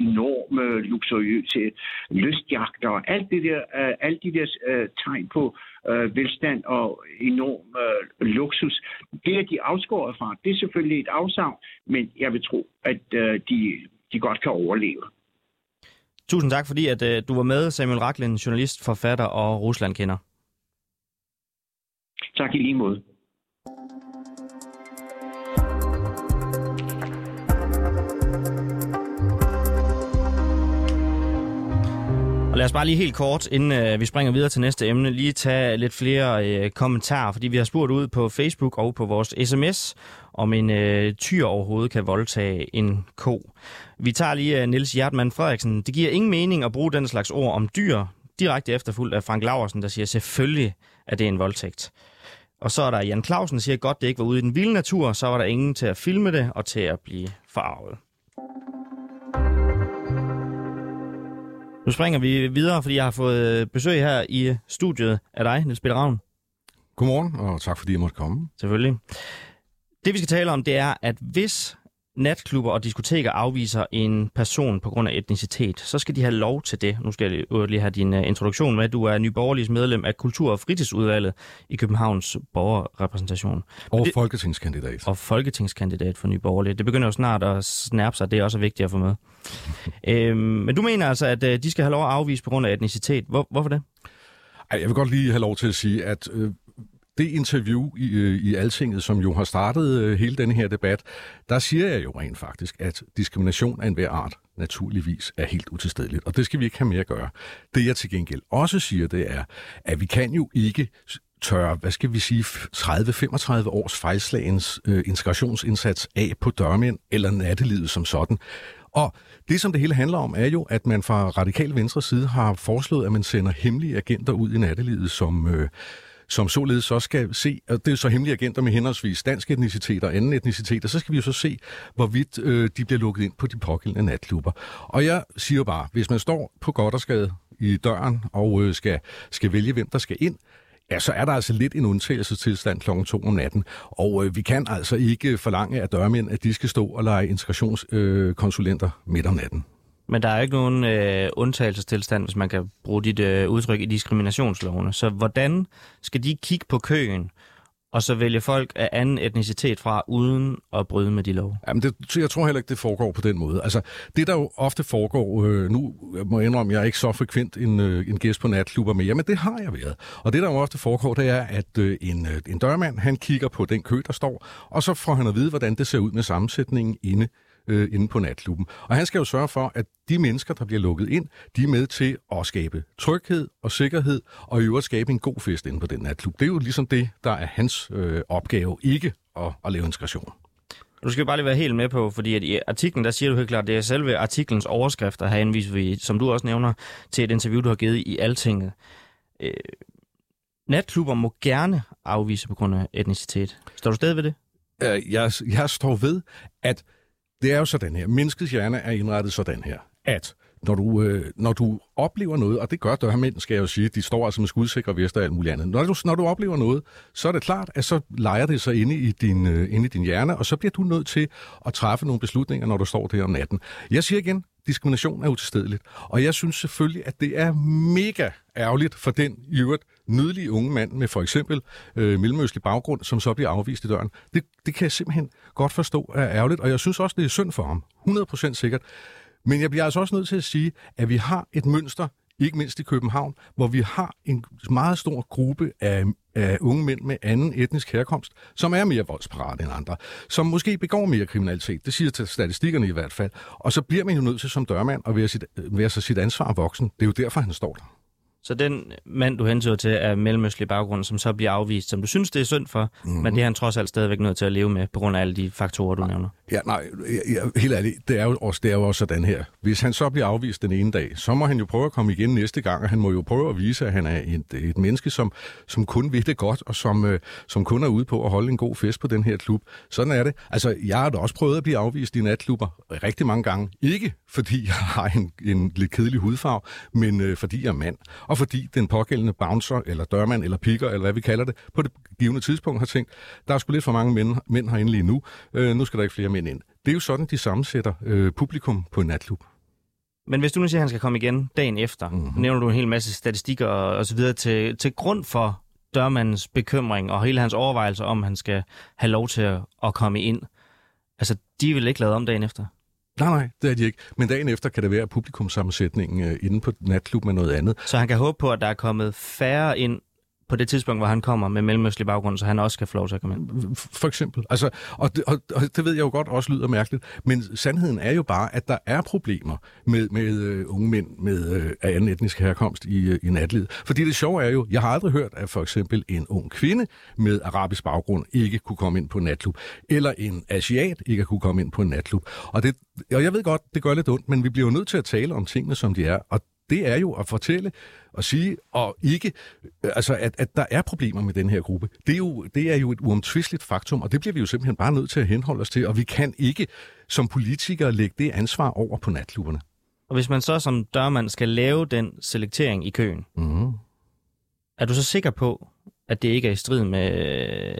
enorme luksuriøse lystjagter og alt det der, øh, alle de der øh, tegn på øh, velstand og enorm øh, luksus. Det er de afskåret fra. Det er selvfølgelig et afsavn, men jeg vil tro, at øh, de, de godt kan overleve. Tusind tak, fordi at, uh, du var med, Samuel Raklin, journalist, forfatter og Ruslandkender. Tak i lige måde. Os bare lige helt kort, inden øh, vi springer videre til næste emne, lige tage lidt flere øh, kommentarer, fordi vi har spurgt ud på Facebook og på vores sms, om en øh, tyr overhovedet kan voldtage en ko. Vi tager lige øh, Niels Hjertmann Frederiksen. Det giver ingen mening at bruge den slags ord om dyr, direkte efterfulgt af Frank Laversen, der siger, selvfølgelig at det er en voldtægt. Og så er der Jan Clausen, der siger, godt det ikke var ude i den vilde natur, så var der ingen til at filme det og til at blive farvet. Nu springer vi videre, fordi jeg har fået besøg her i studiet af dig, Niels Peter Ravn. Godmorgen, og tak fordi jeg måtte komme. Selvfølgelig. Det vi skal tale om, det er, at hvis natklubber og diskoteker afviser en person på grund af etnicitet, så skal de have lov til det. Nu skal jeg lige have din uh, introduktion med. Du er nyborgerligs medlem af Kultur- og Fritidsudvalget i Københavns borgerrepræsentation. Og det, folketingskandidat. Og folketingskandidat for Nyborgerlige. Det begynder jo snart at snærpe sig, det er også vigtigt at få med øhm, men du mener altså, at øh, de skal have lov at afvise på grund af etnicitet. Hvor, hvorfor det? Ej, jeg vil godt lige have lov til at sige, at øh, det interview i, øh, i Altinget, som jo har startet øh, hele denne her debat, der siger jeg jo rent faktisk, at diskrimination af enhver art naturligvis er helt utilstedeligt, og det skal vi ikke have mere at gøre. Det jeg til gengæld også siger, det er, at vi kan jo ikke tørre, hvad skal vi sige, 30-35 års fejlslagens øh, integrationsindsats af på dørmænd eller nattelivet som sådan. Og det, som det hele handler om, er jo, at man fra radikal venstre side har foreslået, at man sender hemmelige agenter ud i nattelivet, som... Øh, som således så skal se, og det er så hemmelige agenter med henholdsvis dansk etnicitet og anden etnicitet, og så skal vi jo så se, hvorvidt øh, de bliver lukket ind på de pågældende natklubber. Og jeg siger bare, hvis man står på Goddersgade i døren og øh, skal, skal vælge, hvem der skal ind, ja, så er der altså lidt en undtagelsestilstand kl. 2 om natten. Og øh, vi kan altså ikke forlange af dørmænd, at de skal stå og lege integrationskonsulenter øh, midt om natten. Men der er ikke nogen øh, undtagelsestilstand, hvis man kan bruge dit øh, udtryk i diskriminationslovene. Så hvordan skal de kigge på køen og så vælge folk af anden etnicitet fra, uden at bryde med de lov. Jamen, det, jeg tror heller ikke, det foregår på den måde. Altså, det der jo ofte foregår, øh, nu må jeg indrømme, jeg er ikke så frekvent en, øh, en gæst på natklubber med, men det har jeg været. Og det der jo ofte foregår, det er, at øh, en, øh, en dørmand, han kigger på den kø, der står, og så får han at vide, hvordan det ser ud med sammensætningen inde øh, inde på natklubben. Og han skal jo sørge for, at de mennesker, der bliver lukket ind, de er med til at skabe tryghed og sikkerhed, og i øvrigt skabe en god fest inde på den natklub. Det er jo ligesom det, der er hans øh, opgave, ikke at, at lave integration. Du skal bare lige være helt med på, fordi at i artiklen, der siger du helt klart, det er selve artiklens overskrifter, her indviser vi, som du også nævner, til et interview, du har givet i Altinget. Øh, natklubber må gerne afvise på grund af etnicitet. Står du stadig ved det? Øh, jeg, jeg står ved, at det er jo sådan her. Menneskets hjerne er indrettet sådan her, at når du, øh, når du oplever noget, og det gør dørmænd, skal jeg jo sige, de står altså med skudsikre vester og alt muligt andet. Når du, når du oplever noget, så er det klart, at så leger det sig inde i, din, øh, inde i din hjerne, og så bliver du nødt til at træffe nogle beslutninger, når du står der om natten. Jeg siger igen, diskrimination er utilstedeligt. Og jeg synes selvfølgelig, at det er mega ærgerligt for den i øvrigt nydelige unge mand med for eksempel øh, mellemøstlig baggrund, som så bliver afvist i døren. Det, det kan jeg simpelthen godt forstå er ærgerligt, og jeg synes også, det er synd for ham. 100% sikkert. Men jeg bliver altså også nødt til at sige, at vi har et mønster ikke mindst i København, hvor vi har en meget stor gruppe af, af unge mænd med anden etnisk herkomst, som er mere voldsparate end andre, som måske begår mere kriminalitet. Det siger til statistikkerne i hvert fald. Og så bliver man jo nødt til som dørmand at være, sit, være sig sit ansvar voksen. Det er jo derfor, han står der. Så den mand, du hentyder til, er mellemøstlig baggrund, som så bliver afvist, som du synes, det er synd for, mm-hmm. men det er han trods alt stadigvæk nødt til at leve med, på grund af alle de faktorer, du nævner. Ja, nej, ja, helt ærligt, det er, jo også, det er jo også sådan her. Hvis han så bliver afvist den ene dag, så må han jo prøve at komme igen næste gang, og han må jo prøve at vise, at han er et, et menneske, som, som kun ved det godt, og som, øh, som kun er ude på at holde en god fest på den her klub. Sådan er det. Altså, jeg har da også prøvet at blive afvist i natklubber rigtig mange gange. Ikke fordi jeg har en, en lidt kedelig hudfarve, men øh, fordi jeg er mand, og fordi den pågældende bouncer, eller dørmand, eller picker, eller hvad vi kalder det, på det givende tidspunkt har tænkt, der er sgu lidt for mange mænd, mænd herinde lige nu, øh, nu skal der ikke flere mænd ind. Det er jo sådan, de sammensætter øh, publikum på en natklub. Men hvis du nu siger, at han skal komme igen dagen efter, mm-hmm. nævner du en hel masse statistikker og, og så videre til, til grund for dørmandens bekymring og hele hans overvejelser om, han skal have lov til at, at komme ind. Altså, de vil ikke lade om dagen efter? Nej, nej, det er de ikke. Men dagen efter kan det være, at publikumsammensætningen øh, inde på natklubben er noget andet. Så han kan håbe på, at der er kommet færre ind på det tidspunkt, hvor han kommer med mellemøstlig baggrund, så han også skal få lov til at komme ind. For eksempel. Altså, og, det, og, og det ved jeg jo godt også lyder mærkeligt, men sandheden er jo bare, at der er problemer med, med uh, unge mænd med uh, af anden etnisk herkomst i, uh, i natlivet. Fordi det sjove er jo, jeg har aldrig hørt, at for eksempel en ung kvinde med arabisk baggrund ikke kunne komme ind på en natklub, eller en asiat ikke kunne komme ind på en natklub. Og, det, og jeg ved godt, det gør lidt ondt, men vi bliver jo nødt til at tale om tingene, som de er, og det er jo at fortælle og sige, og ikke, altså at, at der er problemer med den her gruppe. Det er, jo, det er jo et uomtvisteligt faktum, og det bliver vi jo simpelthen bare nødt til at henholde os til, og vi kan ikke som politikere lægge det ansvar over på natklubberne. Og hvis man så som dørmand skal lave den selektering i køen, mm. er du så sikker på, at det ikke er i strid med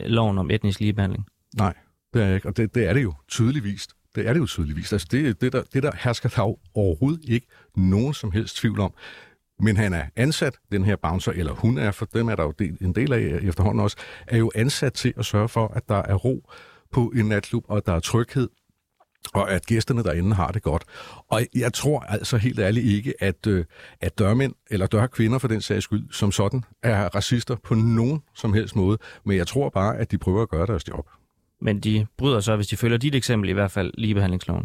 øh, loven om etnisk ligebehandling? Nej, det er ikke, og det, det er det jo tydeligvis. Det er det jo tydeligvis. Altså det, det, der, det der hersker der jo overhovedet ikke nogen som helst tvivl om. Men han er ansat, den her bouncer, eller hun er, for dem er der jo en del af efterhånden også, er jo ansat til at sørge for, at der er ro på en natklub, og at der er tryghed, og at gæsterne derinde har det godt. Og jeg tror altså helt ærligt ikke, at, øh, at dørmænd, eller dørkvinder for den sags skyld, som sådan, er racister på nogen som helst måde. Men jeg tror bare, at de prøver at gøre deres job. Men de bryder så, hvis de følger dit eksempel, i hvert fald ligebehandlingsloven.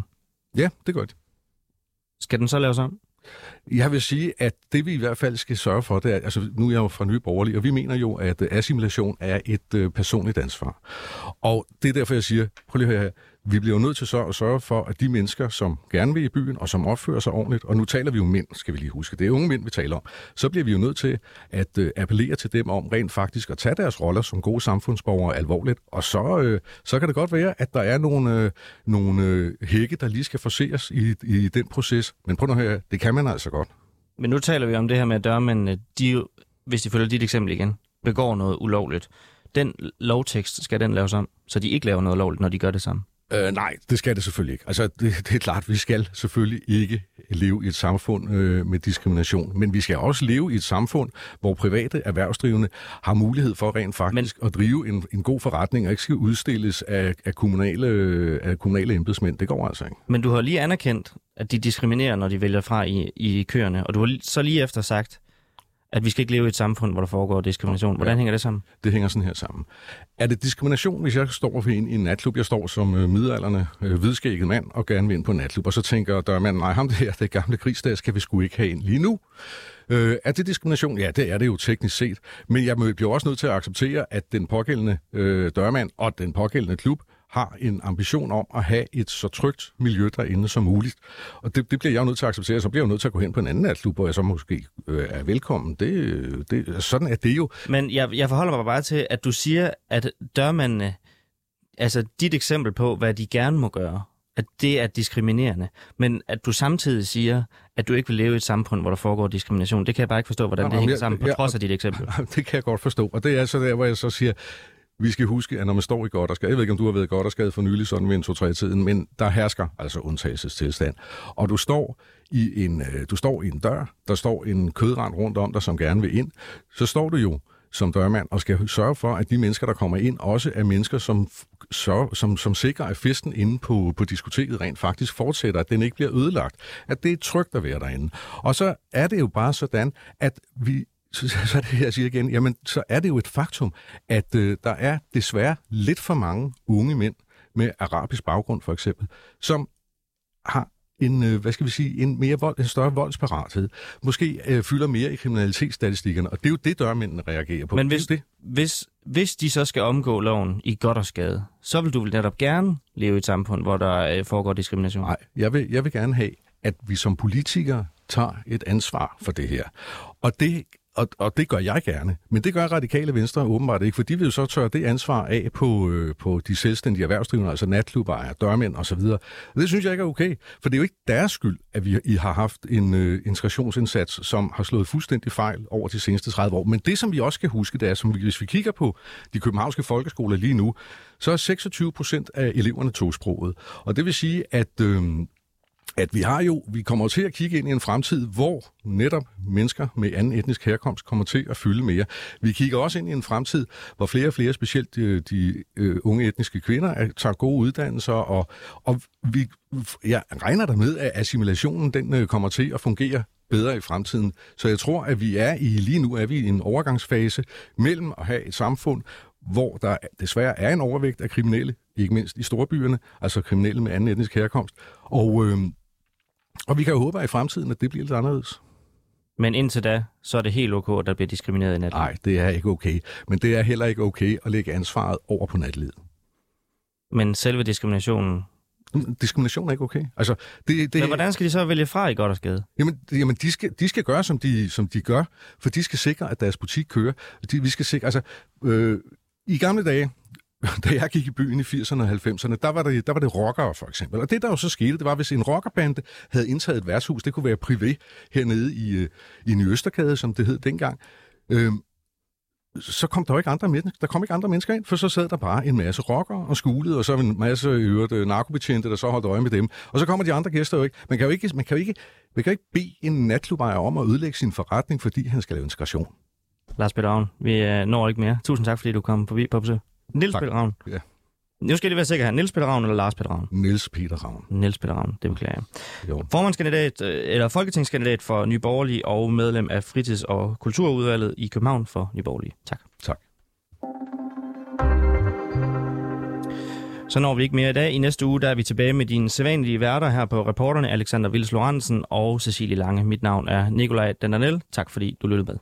Ja, det gør de. Skal den så laves om? Jeg vil sige, at det vi i hvert fald skal sørge for, det er, altså nu er jeg jo fra Nye Borgerlige, og vi mener jo, at assimilation er et øh, personligt ansvar. Og det er derfor, jeg siger, prøv lige at høre her, vi bliver jo nødt til så at sørge for, at de mennesker, som gerne vil i byen, og som opfører sig ordentligt, og nu taler vi jo mænd, skal vi lige huske, det er unge mænd, vi taler om, så bliver vi jo nødt til at øh, appellere til dem om rent faktisk at tage deres roller som gode samfundsborgere alvorligt, og så, øh, så kan det godt være, at der er nogle, øh, nogle øh, hække, der lige skal forseres i, i den proces, men prøv nu her, det kan man altså godt. Men nu taler vi om det her med, at dørmændene, de, hvis de følger dit eksempel igen, begår noget ulovligt. Den lovtekst, skal den laves om, så de ikke laver noget lovligt, når de gør det samme? Øh, nej, det skal det selvfølgelig ikke. Altså, det, det er klart, vi skal selvfølgelig ikke leve i et samfund øh, med diskrimination, men vi skal også leve i et samfund, hvor private erhvervsdrivende har mulighed for rent faktisk men... at drive en, en god forretning, og ikke skal udstilles af, af, kommunale, af kommunale embedsmænd. Det går altså ikke. Men du har lige anerkendt, at de diskriminerer, når de vælger fra i, i køerne, og du har så lige efter sagt, at vi skal ikke leve i et samfund, hvor der foregår diskrimination. Hvordan ja. hænger det sammen? Det hænger sådan her sammen. Er det diskrimination, hvis jeg står for en i en natklub? Jeg står som øh, midalderne øh, hvidskægget mand og gerne vil ind på en natklub, og så tænker dørmanden, nej, ham det her, det gamle krigsdag, skal vi sgu ikke have ind lige nu. Øh, er det diskrimination? Ja, det er det jo teknisk set. Men jeg bliver også nødt til at acceptere, at den pågældende øh, dørmand og den pågældende klub har en ambition om at have et så trygt miljø derinde som muligt. Og det, det bliver jeg jo nødt til at acceptere, så bliver jeg jo nødt til at gå hen på en anden natklub, hvor jeg så måske øh, er velkommen. Det, det, sådan er det jo. Men jeg, jeg forholder mig bare til, at du siger, at dørmændene, altså dit eksempel på, hvad de gerne må gøre, at det er diskriminerende, men at du samtidig siger, at du ikke vil leve i et samfund, hvor der foregår diskrimination, det kan jeg bare ikke forstå, hvordan det hænger sammen, på trods af dit eksempel. Det kan jeg godt forstå, og det er så der, hvor jeg så siger, vi skal huske, at når man står i godt og skade, jeg ved ikke, om du har været godt og skade for nylig sådan ved en 2-3 tiden, men der hersker altså undtagelsestilstand. Og du står i en, øh, du står i en dør, der står en kødrand rundt om dig, som gerne vil ind, så står du jo som dørmand og skal sørge for, at de mennesker, der kommer ind, også er mennesker, som, sørger, som, som sikrer, at festen inde på, på diskoteket rent faktisk fortsætter, at den ikke bliver ødelagt, at det er trygt at være derinde. Og så er det jo bare sådan, at vi så, så er det, jeg siger igen, jamen, så er det jo et faktum, at øh, der er desværre lidt for mange unge mænd med arabisk baggrund, for eksempel, som har en, øh, hvad skal vi sige, en mere vold, en større voldsparathed, måske øh, fylder mere i kriminalitetsstatistikkerne, og det er jo det, dørmændene reagerer på. Men hvis, det. Hvis, hvis de så skal omgå loven i godt og skade, så vil du vel netop gerne leve i et samfund, hvor der øh, foregår diskrimination? Nej, jeg vil, jeg vil gerne have, at vi som politikere tager et ansvar for det her. Og det og, og det gør jeg gerne. Men det gør radikale venstre åbenbart ikke, for de vil jo så tørre det ansvar af på, øh, på de selvstændige erhvervsdrivende, altså natklubber, dørmænd osv. Det synes jeg ikke er okay, for det er jo ikke deres skyld, at vi I har haft en øh, integrationsindsats, som har slået fuldstændig fejl over de seneste 30 år. Men det, som vi også skal huske, det er, som vi, hvis vi kigger på de københavnske folkeskoler lige nu, så er 26 procent af eleverne tosproget. Og det vil sige, at... Øh, at vi har jo, vi kommer til at kigge ind i en fremtid, hvor netop mennesker med anden etnisk herkomst kommer til at fylde mere. Vi kigger også ind i en fremtid, hvor flere og flere, specielt øh, de, de unge etniske kvinder, tager gode uddannelser, og, og vi, jeg regner der med, at assimilationen den øh, kommer til at fungere bedre i fremtiden. Så jeg tror, at vi er i, lige nu er vi i en overgangsfase mellem at have et samfund, hvor der desværre er en overvægt af kriminelle, ikke mindst i storbyerne, altså kriminelle med anden etnisk herkomst. Og, øh, og vi kan jo håbe, at i fremtiden, at det bliver lidt anderledes. Men indtil da, så er det helt okay, at der bliver diskrimineret i natlivet? Nej, det er ikke okay. Men det er heller ikke okay at lægge ansvaret over på natlivet. Men selve diskriminationen? Diskrimination er ikke okay. Altså, det, det, Men hvordan skal de så vælge fra i godt og skade? Jamen, jamen de, skal, de skal gøre, som de, som de gør, for de skal sikre, at deres butik kører. De, vi skal sikre, altså, øh, i gamle dage, da jeg gik i byen i 80'erne og 90'erne, der var, det, der var det rockere for eksempel. Og det, der jo så skete, det var, hvis en rockerbande havde indtaget et værtshus, det kunne være privé hernede i, øh, i Nye Østerkade, som det hed dengang, øh, så kom der jo ikke andre mennesker. Der kom ikke andre mennesker ind, for så sad der bare en masse rockere og skulede, og så en masse øvrigt øh, narkobetjente, der så holdt øje med dem. Og så kommer de andre gæster jo ikke. Man kan jo ikke, man kan jo ikke, man kan jo ikke bede en natklubejer om at ødelægge sin forretning, fordi han skal lave integration. Lars Peter vi øh, når ikke mere. Tusind tak, fordi du kom forbi på besøg. Nils Peter Ravn. Ja. Nu skal det være sikker her. Nils Peter Ravn eller Lars Peter Ravn? Nils Peter Ravn. Nils Peter Ravn, det beklager jeg. Jo. Formandskandidat, øh, eller folketingskandidat for Nye Borgerlige og medlem af Fritids- og Kulturudvalget i København for Nye Borgerlige. Tak. Tak. Så når vi ikke mere i dag. I næste uge der er vi tilbage med dine sædvanlige værter her på reporterne Alexander Vils Lorentzen og Cecilie Lange. Mit navn er Nikolaj Dandanel. Tak fordi du lyttede med.